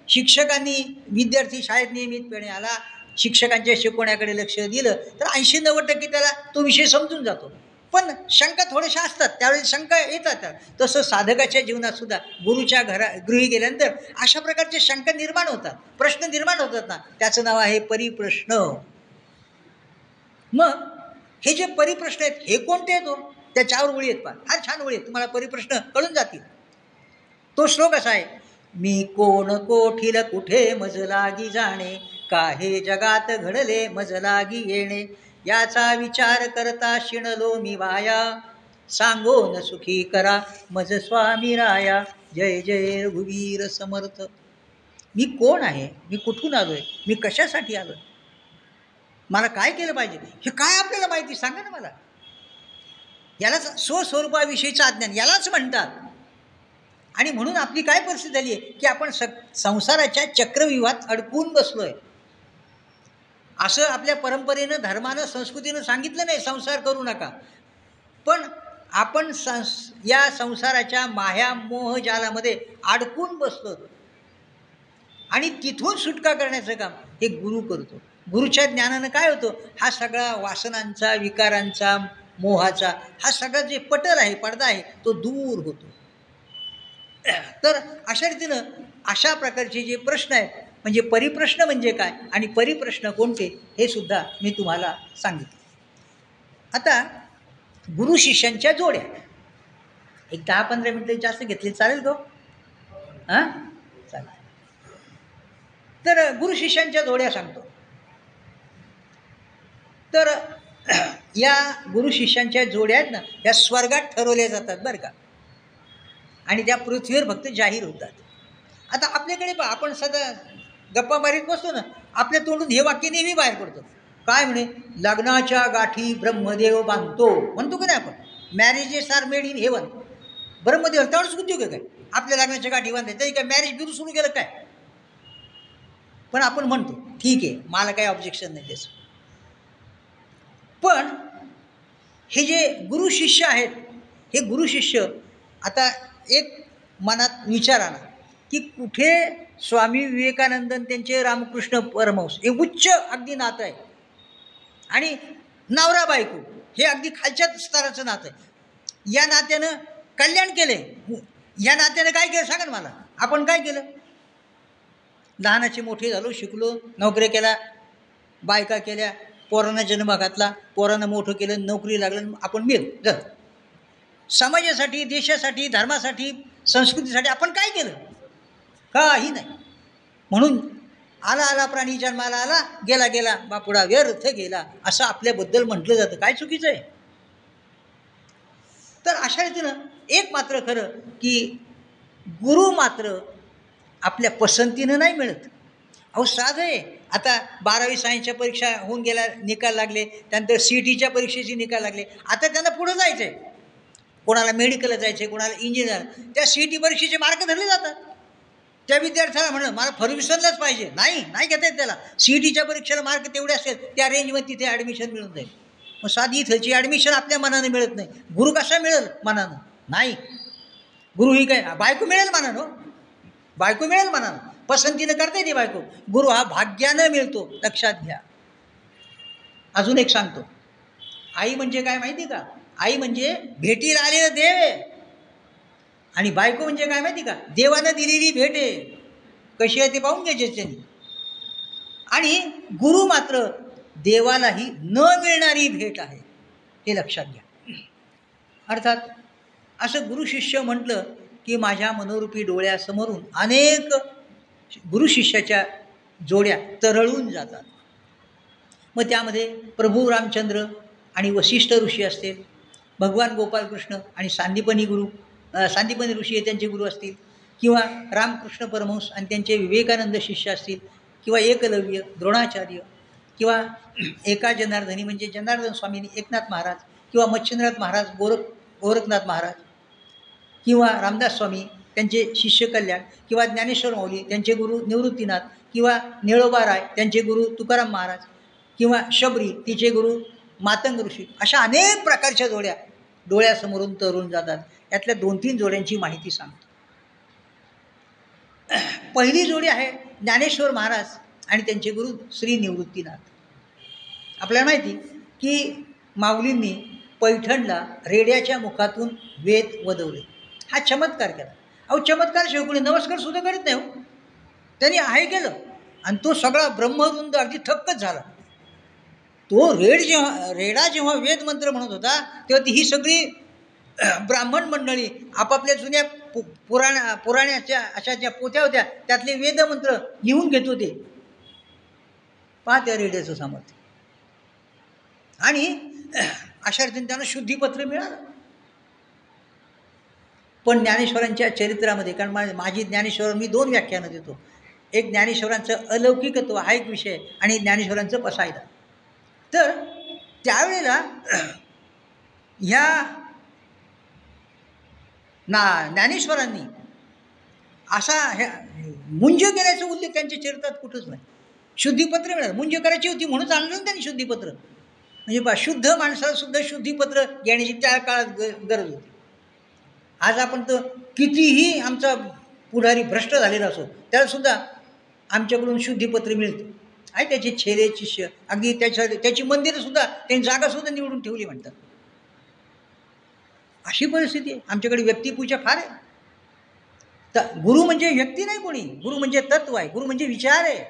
शिक्षकांनी विद्यार्थी शाळेत नियमितपणे आला शिक्षकांच्या शिकवण्याकडे लक्ष दिलं तर ऐंशी नव्वद टक्के त्याला तो विषय समजून जातो. पण शंका थोड्याशा असतात त्यावेळी शंका येतात. तसं साधकाच्या जीवनात सुद्धा गुरुच्या घरा गृही गेल्यानंतर अशा प्रकारचे शंका निर्माण होतात प्रश्न निर्माण होतात ना. त्याचं नाव आहे परिप्रश्न. मग हे जे परिप्रश्न आहेत हे कोणते दोन त्याच्यावर उळी ओळी आहेत पहा. फार छान ओळी आहेत. तुम्हाला परिप्रश्न कळून जातील. तो श्लोक असा आहे मी कोण कोठील कुठे मज लागी जाणे काहे जगात घडले मज लागी येणे याचा विचार करता शिणलो मी वाया. सांगो न सुखी करा मज स्वामी राया. जय जय रघुवीर समर्थ. मी कोण आहे? मी कुठून आलो आहे मी कशासाठी आलो आहे मला काय केलं पाहिजे? हे काय आपल्याला माहिती? सांगा ना मला. यालाच स्वस्वरूपाविषयीचं अज्ञान यालाच म्हणतात. आणि म्हणून आपली काय परिस्थिती झाली आहे? की आपण स संसाराच्या चक्रव्यूहात अडकून बसलो आहे असं आपल्या परंपरेनं धर्मानं संस्कृतीनं सांगितलं नाही संसार करू नका. पण आपण संस या संसाराच्या माह्या मोह जालामध्ये अडकून बसलो आणि तिथून सुटका करण्याचं काम हे गुरु करतो. गुरुच्या ज्ञानानं काय होतं? हा सगळा वासनांचा विकारांचा मोहाचा हा सगळा जे पटर आहे पडदा आहे तो दूर होतो. तर अशा रीतीनं अशा प्रकारचे जे प्रश्न आहेत म्हणजे परिप्रश्न म्हणजे काय आणि परिप्रश्न कोणते हे सुद्धा मी तुम्हाला सांगितले. आता गुरु शिष्यांच्या जोड्या. एक दहा पंधरा मिनटं जास्त घेतली चालेल गो? हां? चालेल. तर गुरु शिष्यांच्या जोड्या सांगतो. तर या गुरु शिष्यांच्या जोड्या आहेत ना या स्वर्गात ठरवल्या जातात बरं का. आणि त्या पृथ्वीवर फक्त जाहीर होतात. आता आपल्याकडे पहा आपण सदा गप्पा मारीत बसतो ना आपल्या तोंडून हे वाक्य नेहमी बाहेर पडतो. काय म्हणे? लग्नाच्या गाठी ब्रह्मदेव बांधतो. म्हणतो का नाही आपण? Marriages are made in heaven Brahmadev तेवढंच उद्योग आहे काय? आपल्या लग्नाच्या गाठी बांधते तरी काय मॅरेज बिरू सुरू केलं काय? पण आपण म्हणतो ठीक आहे मला काही ऑब्जेक्शन नाही त्याचं. पण हे जे गुरु शिष्य आहेत हे गुरु शिष्य आता एक मनात विचार आला की कुठे स्वामी विवेकानंदन त्यांचे रामकृष्ण परमहंस हे उच्च अगदी नातं आहे. आणि नवरा बायको हे अगदी खालच्या स्तराचं नातं आहे. या नात्यानं कल्याण केले या नात्यानं काय केलं सांगा मला? आपण काय केलं? लहानाचे मोठे झालो शिकलो नोकऱ्या केल्या बायका केल्या पोरांना जन्म घातला पोरांना मोठं केलं नोकरी लागलं आपण मिळ जर समाजासाठी देशासाठी धर्मासाठी संस्कृतीसाठी आपण काय केलं? काही नाही. म्हणून आला आला प्राणी जन्माला आला गेला गेला बापुडा व्यर्थ गेला असं आपल्याबद्दल म्हटलं जातं. काय चुकीचं आहे? तर अशा रीतीनं एक मात्र खरं की गुरु मात्र आपल्या पसंतीनं नाही मिळत. अहो साधं आहे. आता बारावी सायन्सच्या परीक्षा होऊन गेल्या निकाल लागले. त्यानंतर सी ई टीच्या परीक्षेचे निकाल लागले. आता त्यांना पुढं जायचं आहे कोणाला मेडिकलला जायचं आहे कोणाला इंजिनियर त्या सी ई टी परीक्षेचे मार्क धरले जातात. त्या विद्यार्थ्याला म्हणलं मला फर्ग्युसनलाच पाहिजे. नाही नाही घेता येत त्याला. सी ई टीच्या परीक्षेला मार्क तेवढे असेल त्या रेंजमध्ये तिथे ॲडमिशन मिळून जाईल. मग साधी इथलची ॲडमिशन आपल्या मनानं मिळत नाही. गुरु कसा मिळेल मनानं? नाही. गुरु ही काय? बायको मिळेल मनानं? बायको मिळेल मनानं? पसंतीनं करता येते बायको. गुरु हा भाग्यानं मिळतो. लक्षात घ्या. अजून एक सांगतो. आई म्हणजे काय माहिती का? आई म्हणजे भेटीला आलेलं देव आहे. आणि बायको म्हणजे काय माहिती का? देवानं दिलेली भेट आहे. कशी आहे ते पाहून घ्यायचे त्यांनी. आणि गुरु मात्र देवालाही न मिळणारी भेट आहे. हे लक्षात घ्या. अर्थात असं गुरु शिष्य म्हटलं की माझ्या मनोरूपी डोळ्यासमोरून अनेक गुरु शिष्याच्या जोड्या तरळून जातात. मग त्यामध्ये प्रभू रामचंद्र आणि वशिष्ठ ऋषी असतील भगवान गोपालकृष्ण आणि सांदीपनी गुरु सांदीपनी ऋषी हे त्यांचे गुरु असतील किंवा रामकृष्ण परमहंस आणि त्यांचे विवेकानंद शिष्य असतील किंवा एकलव्य द्रोणाचार्य किंवा एका जनार्दनी म्हणजे जनार्दन स्वामींनी एकनाथ महाराज किंवा मच्छिंद्रनाथ महाराज गोरख गोरखनाथ महाराज किंवा रामदास स्वामी त्यांचे शिष्य कल्याण किंवा ज्ञानेश्वर माऊली त्यांचे गुरु निवृत्तीनाथ किंवा निळोबा राय त्यांचे गुरु तुकाराम महाराज किंवा शबरी तिचे गुरु मातंग ऋषी अशा अनेक प्रकारच्या जोड्या डोळ्यासमोरून तरून जातात. यातल्या दोन तीन जोड्यांची माहिती सांगतो. पहिली जोडी आहे ज्ञानेश्वर महाराज आणि त्यांचे गुरु श्री निवृत्तीनाथ. आपल्याला माहिती की माऊलींनी पैठणला रेड्याच्या मुखातून वेद वदवले. हा चमत्कार केला. अहो चमत्कार शिवाय नमस्कार सुद्धा करीत नाही हो. त्यांनी आहे केलं. आणि तो सगळा ब्रह्मवृंद अगदी थक्कच झाला. तो रेड जेव्हा रेडा जेव्हा वेदमंत्र म्हणत होता तेव्हा ती ही सगळी ब्राह्मण मंडळी आपापल्या जुन्या पु पुराण्या पुराण्याच्या अशा ज्या पोत्या होत्या त्यातले वेदमंत्र लिहून घेत होते. पहा त्या रेड्याचं सामर्थ्य. आणि अशा रीतीने त्यांना शुद्धीपत्र मिळालं. पण ज्ञानेश्वरांच्या चरित्रामध्ये कारण मा माझी ज्ञानेश्वर मी दोन व्याख्यानं देतो. एक ज्ञानेश्वरांचं अलौकिकत्व हा एक विषय आणि ज्ञानेश्वरांचं पसायदा तर त्यावेळेला ह्या ना ज्ञानेश्वरांनी असा ह्या मुंज केल्याचा उल्लेख त्यांच्या चरित्रात कुठंच नाही. शुद्धीपत्र मिळालं. मुंज करायची होती म्हणून आणलं ना त्यांनी शुद्धीपत्र. म्हणजे बा शुद्ध माणसाला सुद्धा शुद्धीपत्र घेण्याची त्या काळात ग गरज होती. आज आपण तर कितीही आमचा पुढारी भ्रष्ट झालेला असो त्यालासुद्धा आमच्याकडून शुद्धीपत्र मिळतं. आहे त्याचे छेरे शिष्य. अगदी त्याच्या त्याची मंदिरंसुद्धा त्यांनी जागासुद्धा निवडून ठेवली म्हणतात. अशी परिस्थिती आहे. आमच्याकडे व्यक्तिपूजा फार आहे. तर गुरु म्हणजे व्यक्ती नाही कोणी. गुरु म्हणजे तत्व आहे. गुरु म्हणजे विचार आहे.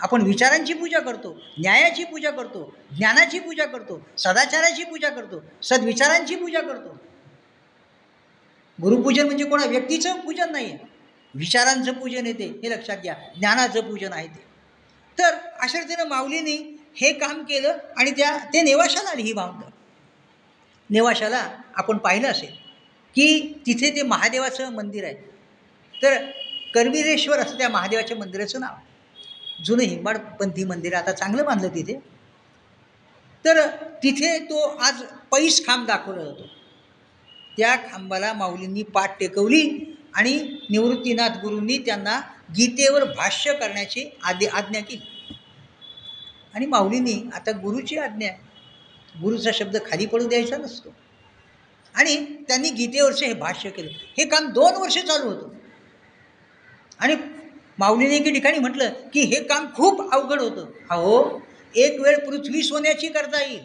आपण विचारांची पूजा करतो न्यायाची पूजा करतो ज्ञानाची पूजा करतो सदाचाराची पूजा करतो सद्विचारांची पूजा करतो. गुरुपूजन म्हणजे कोणा? व्यक्तीचं पूजन नाही आहे. विचारांचं पूजन येते हे लक्षात घ्या. ज्ञानाचं पूजन आहे ते. तर अशा रीतीनं माऊलीने हे काम केलं आणि त्या ते नेवाशाला आली ही भावना नेवाशाला आपण पाहिलं असेल की तिथे ते महादेवाचं मंदिर आहे. तर करवीरेश्वर असं त्या महादेवाच्या मंदिराचं नाव जुनं हिंबाडपंथी मंदिर आता चांगलं बांधलं तिथे. तर तिथे तो आज पैस खांब दाखवला जातो. त्या खांबाला माऊलींनी पाठ टेकवली आणि निवृत्तीनाथ गुरूंनी त्यांना गीतेवर भाष्य करण्याची आदे आज्ञा केली. आणि माऊलींनी आता गुरुची आज्ञा गुरुचा शब्द खाली पडू द्यायचा नसतो. आणि त्यांनी गीतेवरचं हे भाष्य केलं. हे काम दोन वर्ष चालू होतं. आणि माऊलीने एके ठिकाणी म्हटलं की हे काम खूप अवघड होतं. अहो एक वेळ पृथ्वी सोन्याची करता येईल.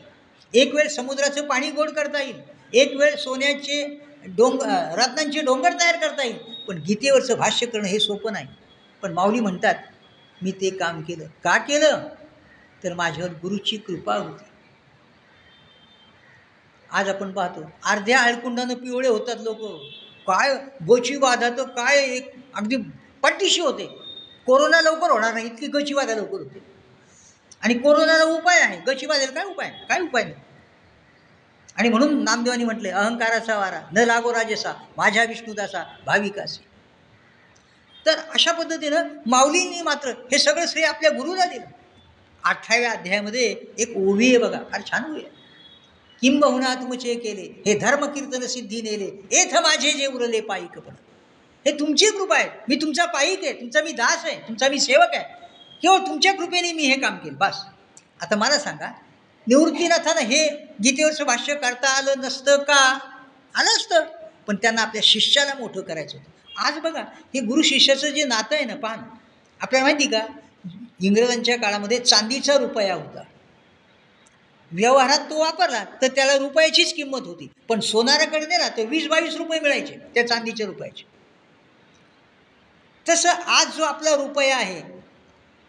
एक वेळ समुद्राचं पाणी गोड करता येईल. एक वेळ सोन्याचे डोंग रत्नांचे डोंगर तयार करता येईल पण गीतेवरचं भाष्य करणं हे सोपं नाही. पण माऊली म्हणतात मी ते काम केलं. का केलं? तर माझ्यावर गुरुची कृपा होती. आज आपण पाहतो अर्ध्या आळकुंडानं पिवळे होतात लोक. काय गोचीवादा तर काय एक अगदी पट्टीशी होते. कोरोना लवकर होणार नाही इतकी गचीवादा लवकर होते. आणि कोरोनाला उपाय आहे. गचीवाद्याला काय उपाय? काय उपाय नाही? आणि म्हणून नामदेवानी म्हटले अहंकाराचा वारा न लागो राजेसा माझ्या विष्णुदासा भाविकासी. तर अशा पद्धतीनं माऊलींनी मात्र हे सगळं श्रेय आपल्या गुरुला दिलं. अठराव्या अध्यायामध्ये एक ओवी आहे बघा फार छान ओवी आहे. किंबहुना तुमचे केले हे धर्म कीर्तन सिद्धी नेले एथ माझे जे उरले पायिकपण हे तुमची कृपा आहे मी तुमचा पायिक आहे तुमचा मी दास आहे तुमचा मी सेवक आहे. केवळ तुमच्या कृपेने मी हे काम केलं बस. आता मला सांगा निवृत्तीनाथानं हे गीतेवरचं भाष्य करता आलं नसतं का? आलं असतं. पण त्यांना आपल्या शिष्याला मोठं करायचं होतं. आज बघा हे गुरु शिष्याचं जे नातं आहे ना पान आपल्याला माहिती का? इंग्रजांच्या काळामध्ये चांदीचा रुपया होता. व्यवहारात तो वापरला तर त्याला रुपयाचीच किंमत होती. पण सोनाराकडे दिला तर वीस बावीस रुपये मिळायचे त्या चांदीच्या रुपयाचे. तसं आज जो आपला रुपया आहे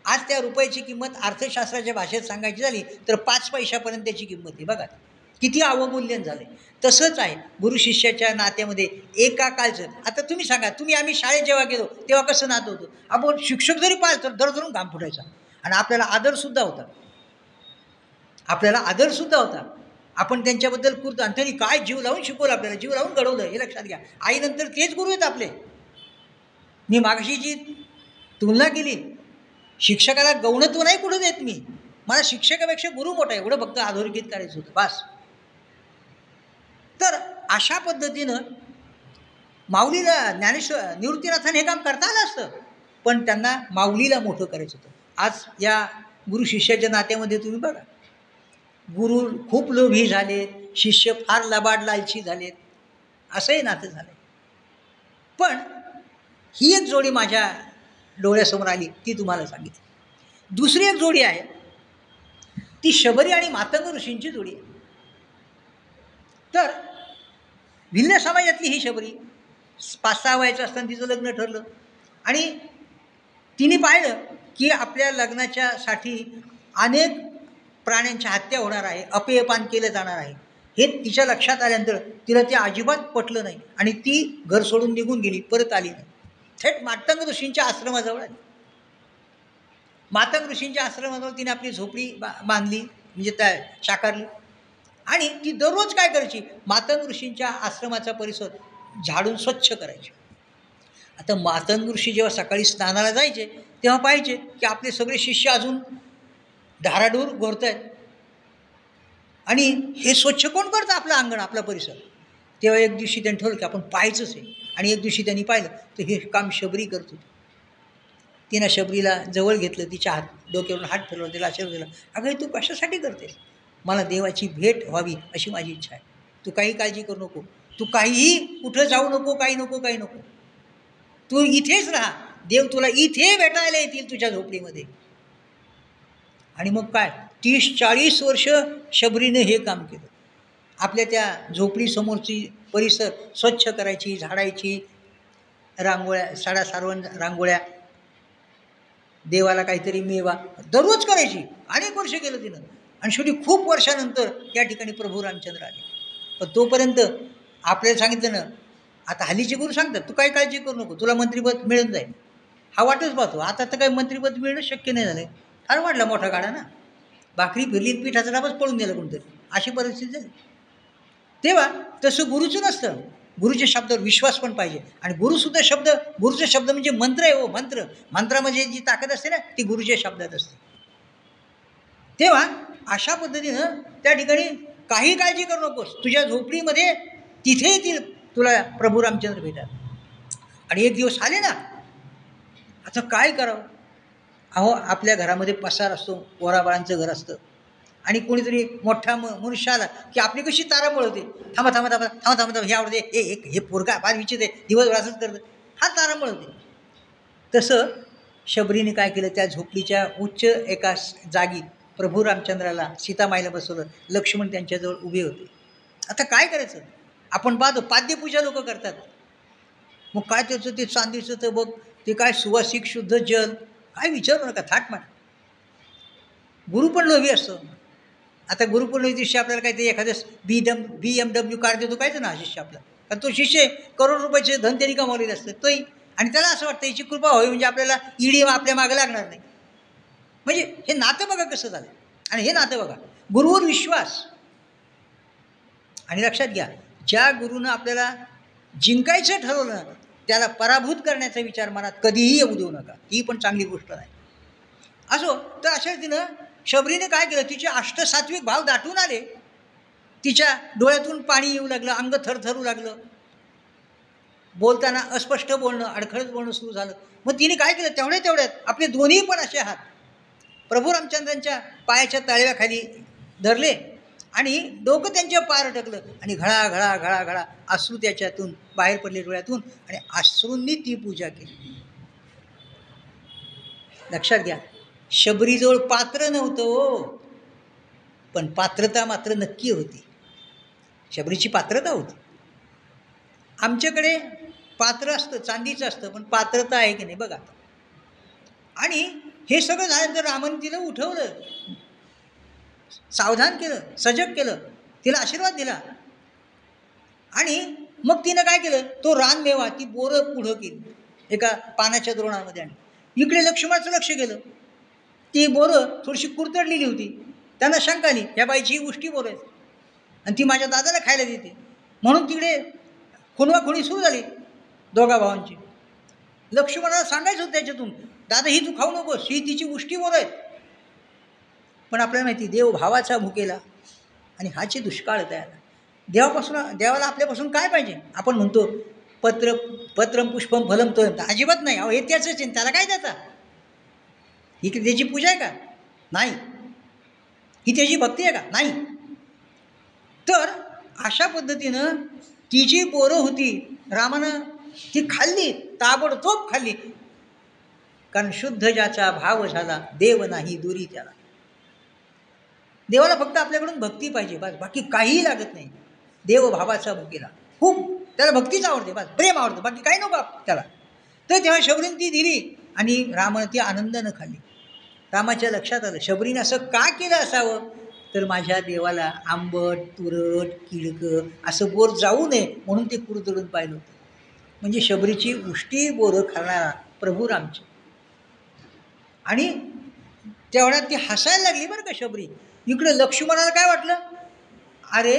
आज त्या रुपयाची किंमत अर्थशास्त्राच्या भाषेत सांगायची झाली तर पाच पैशापर्यंत त्याची किंमत आहे. बघा किती अवमूल्यन झालं तसंच आहे गुरु शिष्याच्या नात्यामध्ये एका काळचं आता तुम्ही सांगा तुम्ही आम्ही शाळेत जेव्हा गेलो तेव्हा कसं नातं होतं? आपण शिक्षक जरी पाहिलं तर दर धरून घाम फुटायचा. आणि आपल्याला आदरसुद्धा होता. आपल्याला आदरसुद्धा होता. आपण त्यांच्याबद्दल कृत आणि त्यांनी काय जीव लावून शिकवलं आपल्याला जीव लावून घडवलं हे लक्षात घ्या. आईनंतर तेच गुरु आहेत आपले. मी मागशी जी तुलना केली. शिक्षकाला गौणत्व नाही कुठं देत मी? मला शिक्षकापेक्षा गुरु मोठा आहे. एवढं फक्त अधोरेखित करायचं होतं. बास. तर अशा पद्धतीनं माऊलीला ज्ञानेश्वर निवृत्तीनाथाने हे काम करता आलं असतं. पण त्यांना माऊलीला मोठं करायचं होतं. आज या गुरु शिष्याच्या नात्यामध्ये तुम्ही बघा. गुरु खूप लोभी झालेत. शिष्य फार लबाड लालची झालेत. असंही नातं झालं पण ही एक जोडी माझ्या डोळ्यासमोर आली ती तुम्हाला सांगितली. दुसरी एक जोडी आहे. ती शबरी आणि मातंग ऋषींची जोडी आहे. तर भिल्ल समाजातली ही शबरी पाच सहा वयाचं असताना तिचं लग्न ठरलं. आणि तिने पाहिलं की आपल्या लग्नाच्यासाठी अनेक प्राण्यांच्या हत्या होणार आहे अपेयपान केलं जाणार आहे. हे तिच्या लक्षात आल्यानंतर तिला ते अजिबात पटलं नाही. आणि ती घर सोडून निघून गेली परत आली नाही. थेट मातंग ऋषींच्या आश्रमाजवळ आली. मातंग ऋषींच्या आश्रमाजवळ तिने आपली झोपडी बा बांधली म्हणजे त्या साकारली आणि ती दररोज काय करायची? मातंग ऋषींच्या आश्रमाचा परिसर झाडून स्वच्छ करायची. आता मातंग ऋषी जेव्हा सकाळी स्नानाला जायचे तेव्हा पाहायचे की आपले सगळे शिष्य अजून धाराडूर गोरत आहेत आणि हे स्वच्छ कोण करतं आपलं अंगण आपला परिसर? तेव्हा एक दिवशी त्यांनी ठरवलं की आपण पाहायचंच आहे. आणि एक दिवशी त्यांनी पाहिलं तर हे काम शबरी करत होती. तिनं शबरीला जवळ घेतलं तिच्या हात डोक्यावरून हात फिरवला तिला आशीर्वाद दिला. अगं तू कशासाठी करतेस? मला देवाची भेट व्हावी अशी माझी इच्छा आहे. तू काही काळजी करू नको. तू काहीही कुठं जाऊ नको काही नको काही नको. तू इथेच राहा. देव तुला इथे भेटायला येतील तुझ्या झोपडीमध्ये. आणि मग काय? तीस चाळीस वर्ष शबरीने हे काम केलं. आपल्या त्या झोपडीसमोरची परिसर स्वच्छ करायची झाडायची रांगोळ्या साड्या सारवण रांगोळ्या देवाला काहीतरी मेवा दररोज करायची. अनेक वर्ष केलं तिनं. आणि शेवटी खूप वर्षानंतर या ठिकाणी प्रभू रामचंद्र आले. पण तोपर्यंत आपल्याला सांगितलं ना आता हल्लीचे गुरु सांगतात तू काही काळजी करू नको तुला मंत्रिपद मिळून जाईल. हा वाटच पाहतो. आता तर काही मंत्रिपद मिळणं शक्य नाही झालं फार वाढला मोठा गाडा ना. भाकरी फिरली पिठाचा डाबच पळून गेला कोणतरी अशी परिस्थिती झाली. तेव्हा तसं गुरुचं नसतं. गुरुच्या शब्दावर विश्वास पण पाहिजे. आणि गुरुसुद्धा शब्द गुरुचा शब्द म्हणजे मंत्र आहे हो मंत्र. मंत्रामध्ये म्हणजे जी ताकद असते ना ती गुरुच्या शब्दात असते. तेव्हा अशा पद्धतीनं त्या ठिकाणी काही काळजी करू नकोस. तुझ्या झोपडीमध्ये तिथे येतील तुला प्रभू रामचंद्र भेटतात. आणि एक दिवस आले ना आता काय करावं? अहो आपल्या घरामध्ये पसार असतो वराबाळांचं घर असतं. आणि कोणीतरी मोठा म मनुष्य आला की आपली कशी तारांबळ होते. थांबा थांबा थांबा थांबा थांबा थांबा हे आवडते. हे एक हे पोरगा फार विचित आहे. दिवसभर असंच करतं हा तारांबळ होते. तसं शबरीने काय केलं? त्या झोपडीच्या उच्च एका जागी प्रभू रामचंद्राला सीतामाईला बसवलं. लक्ष्मण त्यांच्याजवळ उभे होते. आता काय करायचं? आपण पाहतो पाद्यपूजा लोक करतात. मग काय त्याचं? ते चांदीचं तर बघ ते काय सुवासिक शुद्ध जल? काय विचारू नका थाट मार. गुरु पण लोभी असतो. आता गुरुपौर्णिमे शिष्य आपल्याला काहीतरी एखादं बी डम बी एम डब्ल्यू कार्ड देतो कायचं ना शिष्य आपला? कारण तो शिष्य करोड रुपयाचे धन त्यांनी कमावलेले असतं तोही. आणि त्याला असं वाटतं याची कृपा होई म्हणजे आपल्याला ईडी आपल्या मागं लागणार नाही. म्हणजे हे नातं बघा कसं झालं आणि हे नातं बघा गुरुवर विश्वास. आणि लक्षात घ्या ज्या गुरुनं आपल्याला जिंकायचं ठरवलं त्याला पराभूत करण्याचा विचार मनात कधीही येऊ देऊ नका. ही पण चांगली गोष्ट नाही. असो तर अशा रीतीनं शबरीने काय केलं? तिचे अष्टसात्विक भाव दाटून आले. तिच्या डोळ्यातून पाणी येऊ लागलं अंग थरथरू लागलं. बोलताना अस्पष्ट बोलणं अडखळत बोलणं सुरू झालं. मग तिने काय केलं? तेवढ्या तेवढ्यात आपले दोन्ही पण असे हात प्रभू रामचंद्रांच्या पायाच्या तळव्याखाली धरले आणि डोकं त्यांच्या पार अटकलं आणि घळा घळा घळा घळा अश्रू त्याच्यातून बाहेर पडले डोळ्यातून आणि अश्रूंनी ती पूजा केली. लक्षात घ्या शबरीजवळ पात्र नव्हतं हो. पण पात्रता मात्र नक्की होती. शबरीची पात्रता होती. आमच्याकडे पात्र असतं चांदीचं असतं पण पात्रता आहे की नाही बघा आणि हे सगळं झाल्यानंतर रामाने तिला उठवलं. सावधान केलं सजग केलं तिला आशीर्वाद दिला. आणि मग तिनं काय केलं? तो रानमेवा ती बोरं पुढं केली. एका पानाच्या द्रोणामध्ये आणि इकडे लक्ष्मणाचं लक्ष गेलं. ती बोरं थोडीशी कुरतडलेली होती. त्यांना शंका आली ह्या बाईची ही गोष्टी बोरं आहेत आणि ती माझ्या दादाला खायला देते. म्हणून तिकडे खुणवा खुणी सुरू झाली दोघा भावांची. लक्ष्मणाला सांगायचं होतं त्याच्यातून दादा ही तू खाऊ नकोस ही तिची गोष्टी बोरं आहेत पण आपल्याला माहिती देव भावाचा भुकेला आणि हाची दुष्काळ तयार देवापासून देवाला आपल्यापासून काय पाहिजे? आपण म्हणतो पत्र पत्रम पुष्पम फलम तो अजिबात नाही. अहो हे त्याचंच आहे. त्याला काय देता ही की त्याची पूजा आहे का? नाही. ही त्याची भक्ती आहे का? नाही. तर अशा पद्धतीनं ती जी पोरं होती रामानं ती खाल्ली ताबडतोब खाल्ली. कारण शुद्ध ज्याचा भाव झाला देव नाही दुरी त्याला. देवाला फक्त आपल्याकडून भक्ती पाहिजे बस. बाकी काहीही लागत नाही. देव भावाचा भुकीला. खूप. त्याला भक्तीच आवडते बस. प्रेम आवडतं. बाकी काही नको त्याला. तर तेव्हा शबरीने ती दिली आणि रामानं ती आनंदानं खाल्ली. रामाच्या लक्षात आलं. शबरीने असं का केलं असावं? तर माझ्या देवाला आंबट तुरट किळकं असं बोर जाऊ नये म्हणून ते कुरतडून पाहिलं होतं. म्हणजे शबरीची उष्टी बोरं खाणारा प्रभू रामची आणि तेवढ्यात ती हसायला लागली बरं का शबरी. इकडं लक्ष्मणाला काय वाटलं? अरे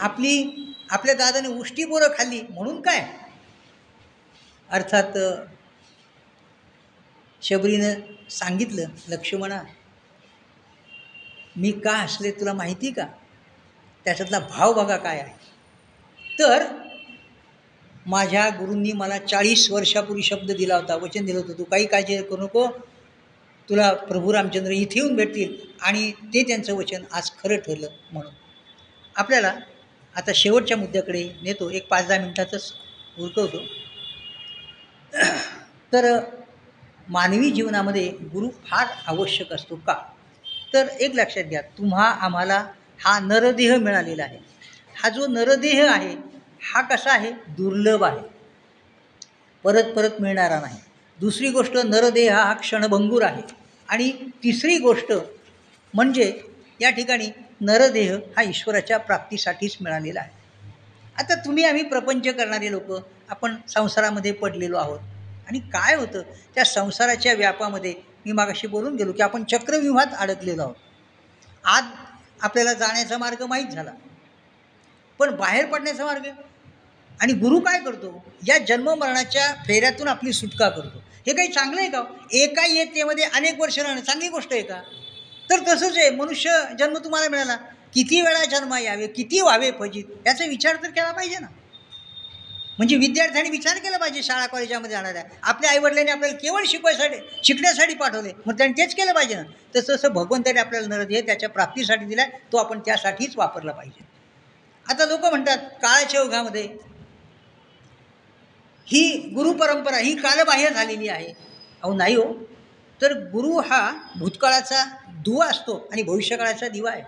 आपली आपल्या दादाने उष्टी बोरं खाल्ली म्हणून काय? अर्थात शबरीनं सांगितलं लक्ष्मणा मी का हसले तुला माहिती का? त्याच्यातला भाव बघा काय आहे. तर माझ्या गुरूंनी मला चाळीस वर्षापूर्वी शब्द दिला होता वचन दिलं होतं तू काही काळजी करू नको. तुला प्रभू रामचंद्र इथे येऊन भेटतील. आणि ते त्यांचं वचन आज खरं ठरलं म्हणून. आपल्याला आता शेवटच्या मुद्द्याकडे नेतो. एक पाच दहा मिनटातच उरकवतो. तर मानवी जीवनामध्ये गुरु फार आवश्यक असतो का? तर एक लक्षात घ्या तुम्हा आम्हाला हा नरदेह मिळालेला आहे. हा जो नरदेह आहे हा कसा आहे? दुर्लभ आहे. परत परत मिळणारा नाही. दुसरी गोष्ट नरदेह हा क्षणभंगूर आहे. आणि तिसरी गोष्ट म्हणजे या ठिकाणी नरदेह हा ईश्वराच्या प्राप्तीसाठीच मिळालेला आहे. आता तुम्ही आम्ही प्रपंच करणारे लोक आपण संसारामध्ये पडलेलो आहोत. आणि काय होतं? त्या संसाराच्या व्यापामध्ये मी मागाशी बोलून गेलो की आपण चक्रव्यूहात अडकलेलो आहोत. आज आपल्याला जाण्याचा मार्ग माहीत झाला. पण बाहेर पडण्याचा मार्ग? आणि गुरु काय करतो? या जन्ममरणाच्या फेऱ्यातून आपली सुटका करतो. हे काही चांगलं आहे का? एका येतेमध्ये अनेक वर्ष राहणं चांगली गोष्ट आहे का? तर तसंच आहे. मनुष्य जन्म तुम्हाला मिळाला. किती वेळा जन्म यावे? किती व्हावे फजित? याचा विचार तर केला पाहिजे ना. म्हणजे विद्यार्थ्यांनी विचार केला पाहिजे शाळा कॉलेजामध्ये जाणाऱ्या. आपल्या आईवडिलांनी आपल्याला केवळ शिकवायसाठी शिकण्यासाठी पाठवले. मग त्यांनी तेच केलं पाहिजे ना. तसं तसं भगवंताने आपल्याला नरद हे त्याच्या प्राप्तीसाठी दिला तो आपण त्यासाठीच वापरला पाहिजे. आता लोक म्हणतात काळाच्या ओघामध्ये ही गुरुपरंपरा ही कालबाह्य झालेली आहे. अहो नाही हो. तर गुरु हा भूतकाळाचा दुवा असतो आणि भविष्यकाळाचा दिवा आहे.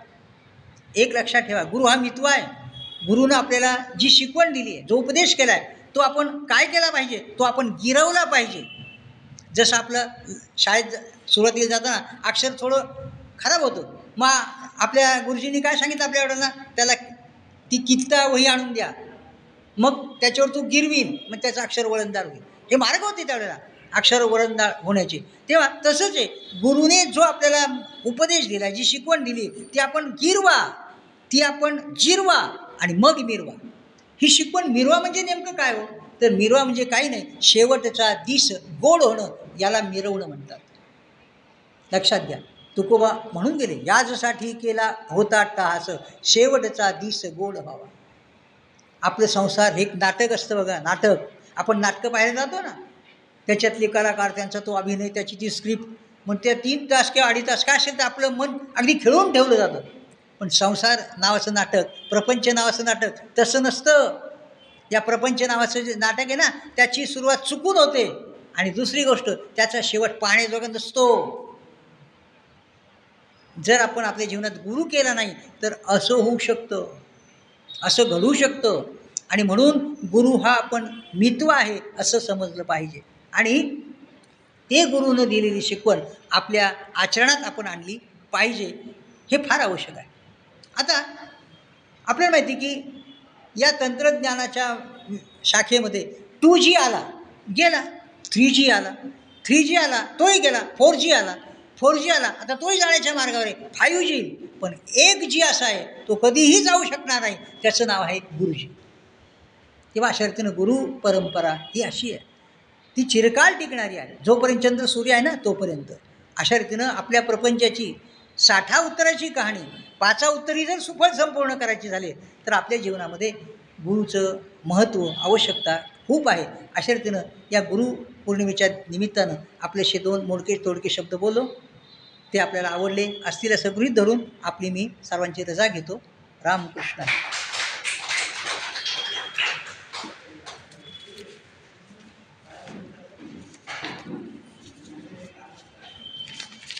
एक लक्षात ठेवा गुरु हा मितवा आहे. गुरुनं आपल्याला जी शिकवण दिली आहे जो उपदेश केला आहे तो आपण काय केला पाहिजे? तो आपण गिरवला पाहिजे. जसं आपलं शाळेत सुरुवातीला जाताना अक्षर थोडं खराब होतं. मग आपल्या गुरुजींनी काय सांगितलं आपल्या वडिलांना? त्याला ती कित्ता वही आणून द्या. मग त्याच्यावर तू गिरवीन मग त्याचं अक्षर वळणदार होईल. हे मार्ग होते त्यावेळेला अक्षर वळणदार होण्याचे. तेव्हा तसंच आहे. गुरुने जो आपल्याला उपदेश दिला जी शिकवण दिली ती आपण गिरवा. ती आपण जिरवा. आणि मग मिरवा. ही शिकवण मिरवा म्हणजे नेमकं काय हो? तर मिरवा म्हणजे काही नाही शेवटचा दिस गोड होणं याला मिरवणं म्हणतात. लक्षात घ्या. तुकोबा म्हणून गेले याजसाठी केला होता टास शेवटचा दिस गोड व्हावा. आपलं संसार हे एक नाटक असतं बघा नाटक. आपण नाटकं पाहायला जातो ना त्याच्यातले कलाकार त्यांचा तो अभिनय त्याची ती स्क्रिप्ट मग त्या तीन तास किंवा अडीच तास काय असेल तर आपलं मन अगदी खेळून ठेवलं जातं. पण संसार नावाचं नाटक प्रपंच नावाचं नाटक तसं नसतं. या प्रपंच नावाचं जे नाटक आहे ना त्याची सुरुवात चुकून होते. आणि दुसरी गोष्ट त्याचा शेवट पाहण्याजोगा नसतो. जर आपण आपल्या जीवनात गुरु केला नाही तर असं होऊ शकतं. असं घडू शकतं. आणि म्हणून गुरु हा आपण मित्व आहे असं समजलं पाहिजे. आणि ते गुरुनं दिलेली शिकवण आपल्या आचरणात आपण आणली पाहिजे हे फार आवश्यक आहे. आता आपल्याला माहिती की या तंत्रज्ञानाच्या शाखेमध्ये टू जी आला गेला थ्री जी आला थ्री जी आला तोही गेला फोर जी आला फोर जी आला आता तोही जाण्याच्या मार्गावर आहे फायू जी पण एक जी असा आहे तो कधीही जाऊ शकणार नाही त्याचं नाव आहे गुरुजी. किंवा अशा रीतीनं गुरु परंपरा ही अशी आहे. ती चिरकाल टिकणारी आहे. जोपर्यंत चंद्र सूर्य आहे ना तोपर्यंत. अशा रीतीनं आपल्या प्रपंचाची साठा उत्तराची कहाणी पाचा उत्तरी जर सुफळ संपूर्ण करायची झाली तर आपल्या जीवनामध्ये गुरुचं महत्त्व आवश्यकता खूप आहे. अशा रीतीनं या गुरु पौर्णिमेच्या निमित्तानं आपल्याशी दोन मोडके तोडके शब्द बोललो. ते आपल्याला आवडले. असतील असं गृहीत धरून आपली मी सर्वांची रजा घेतो. रामकृष्ण.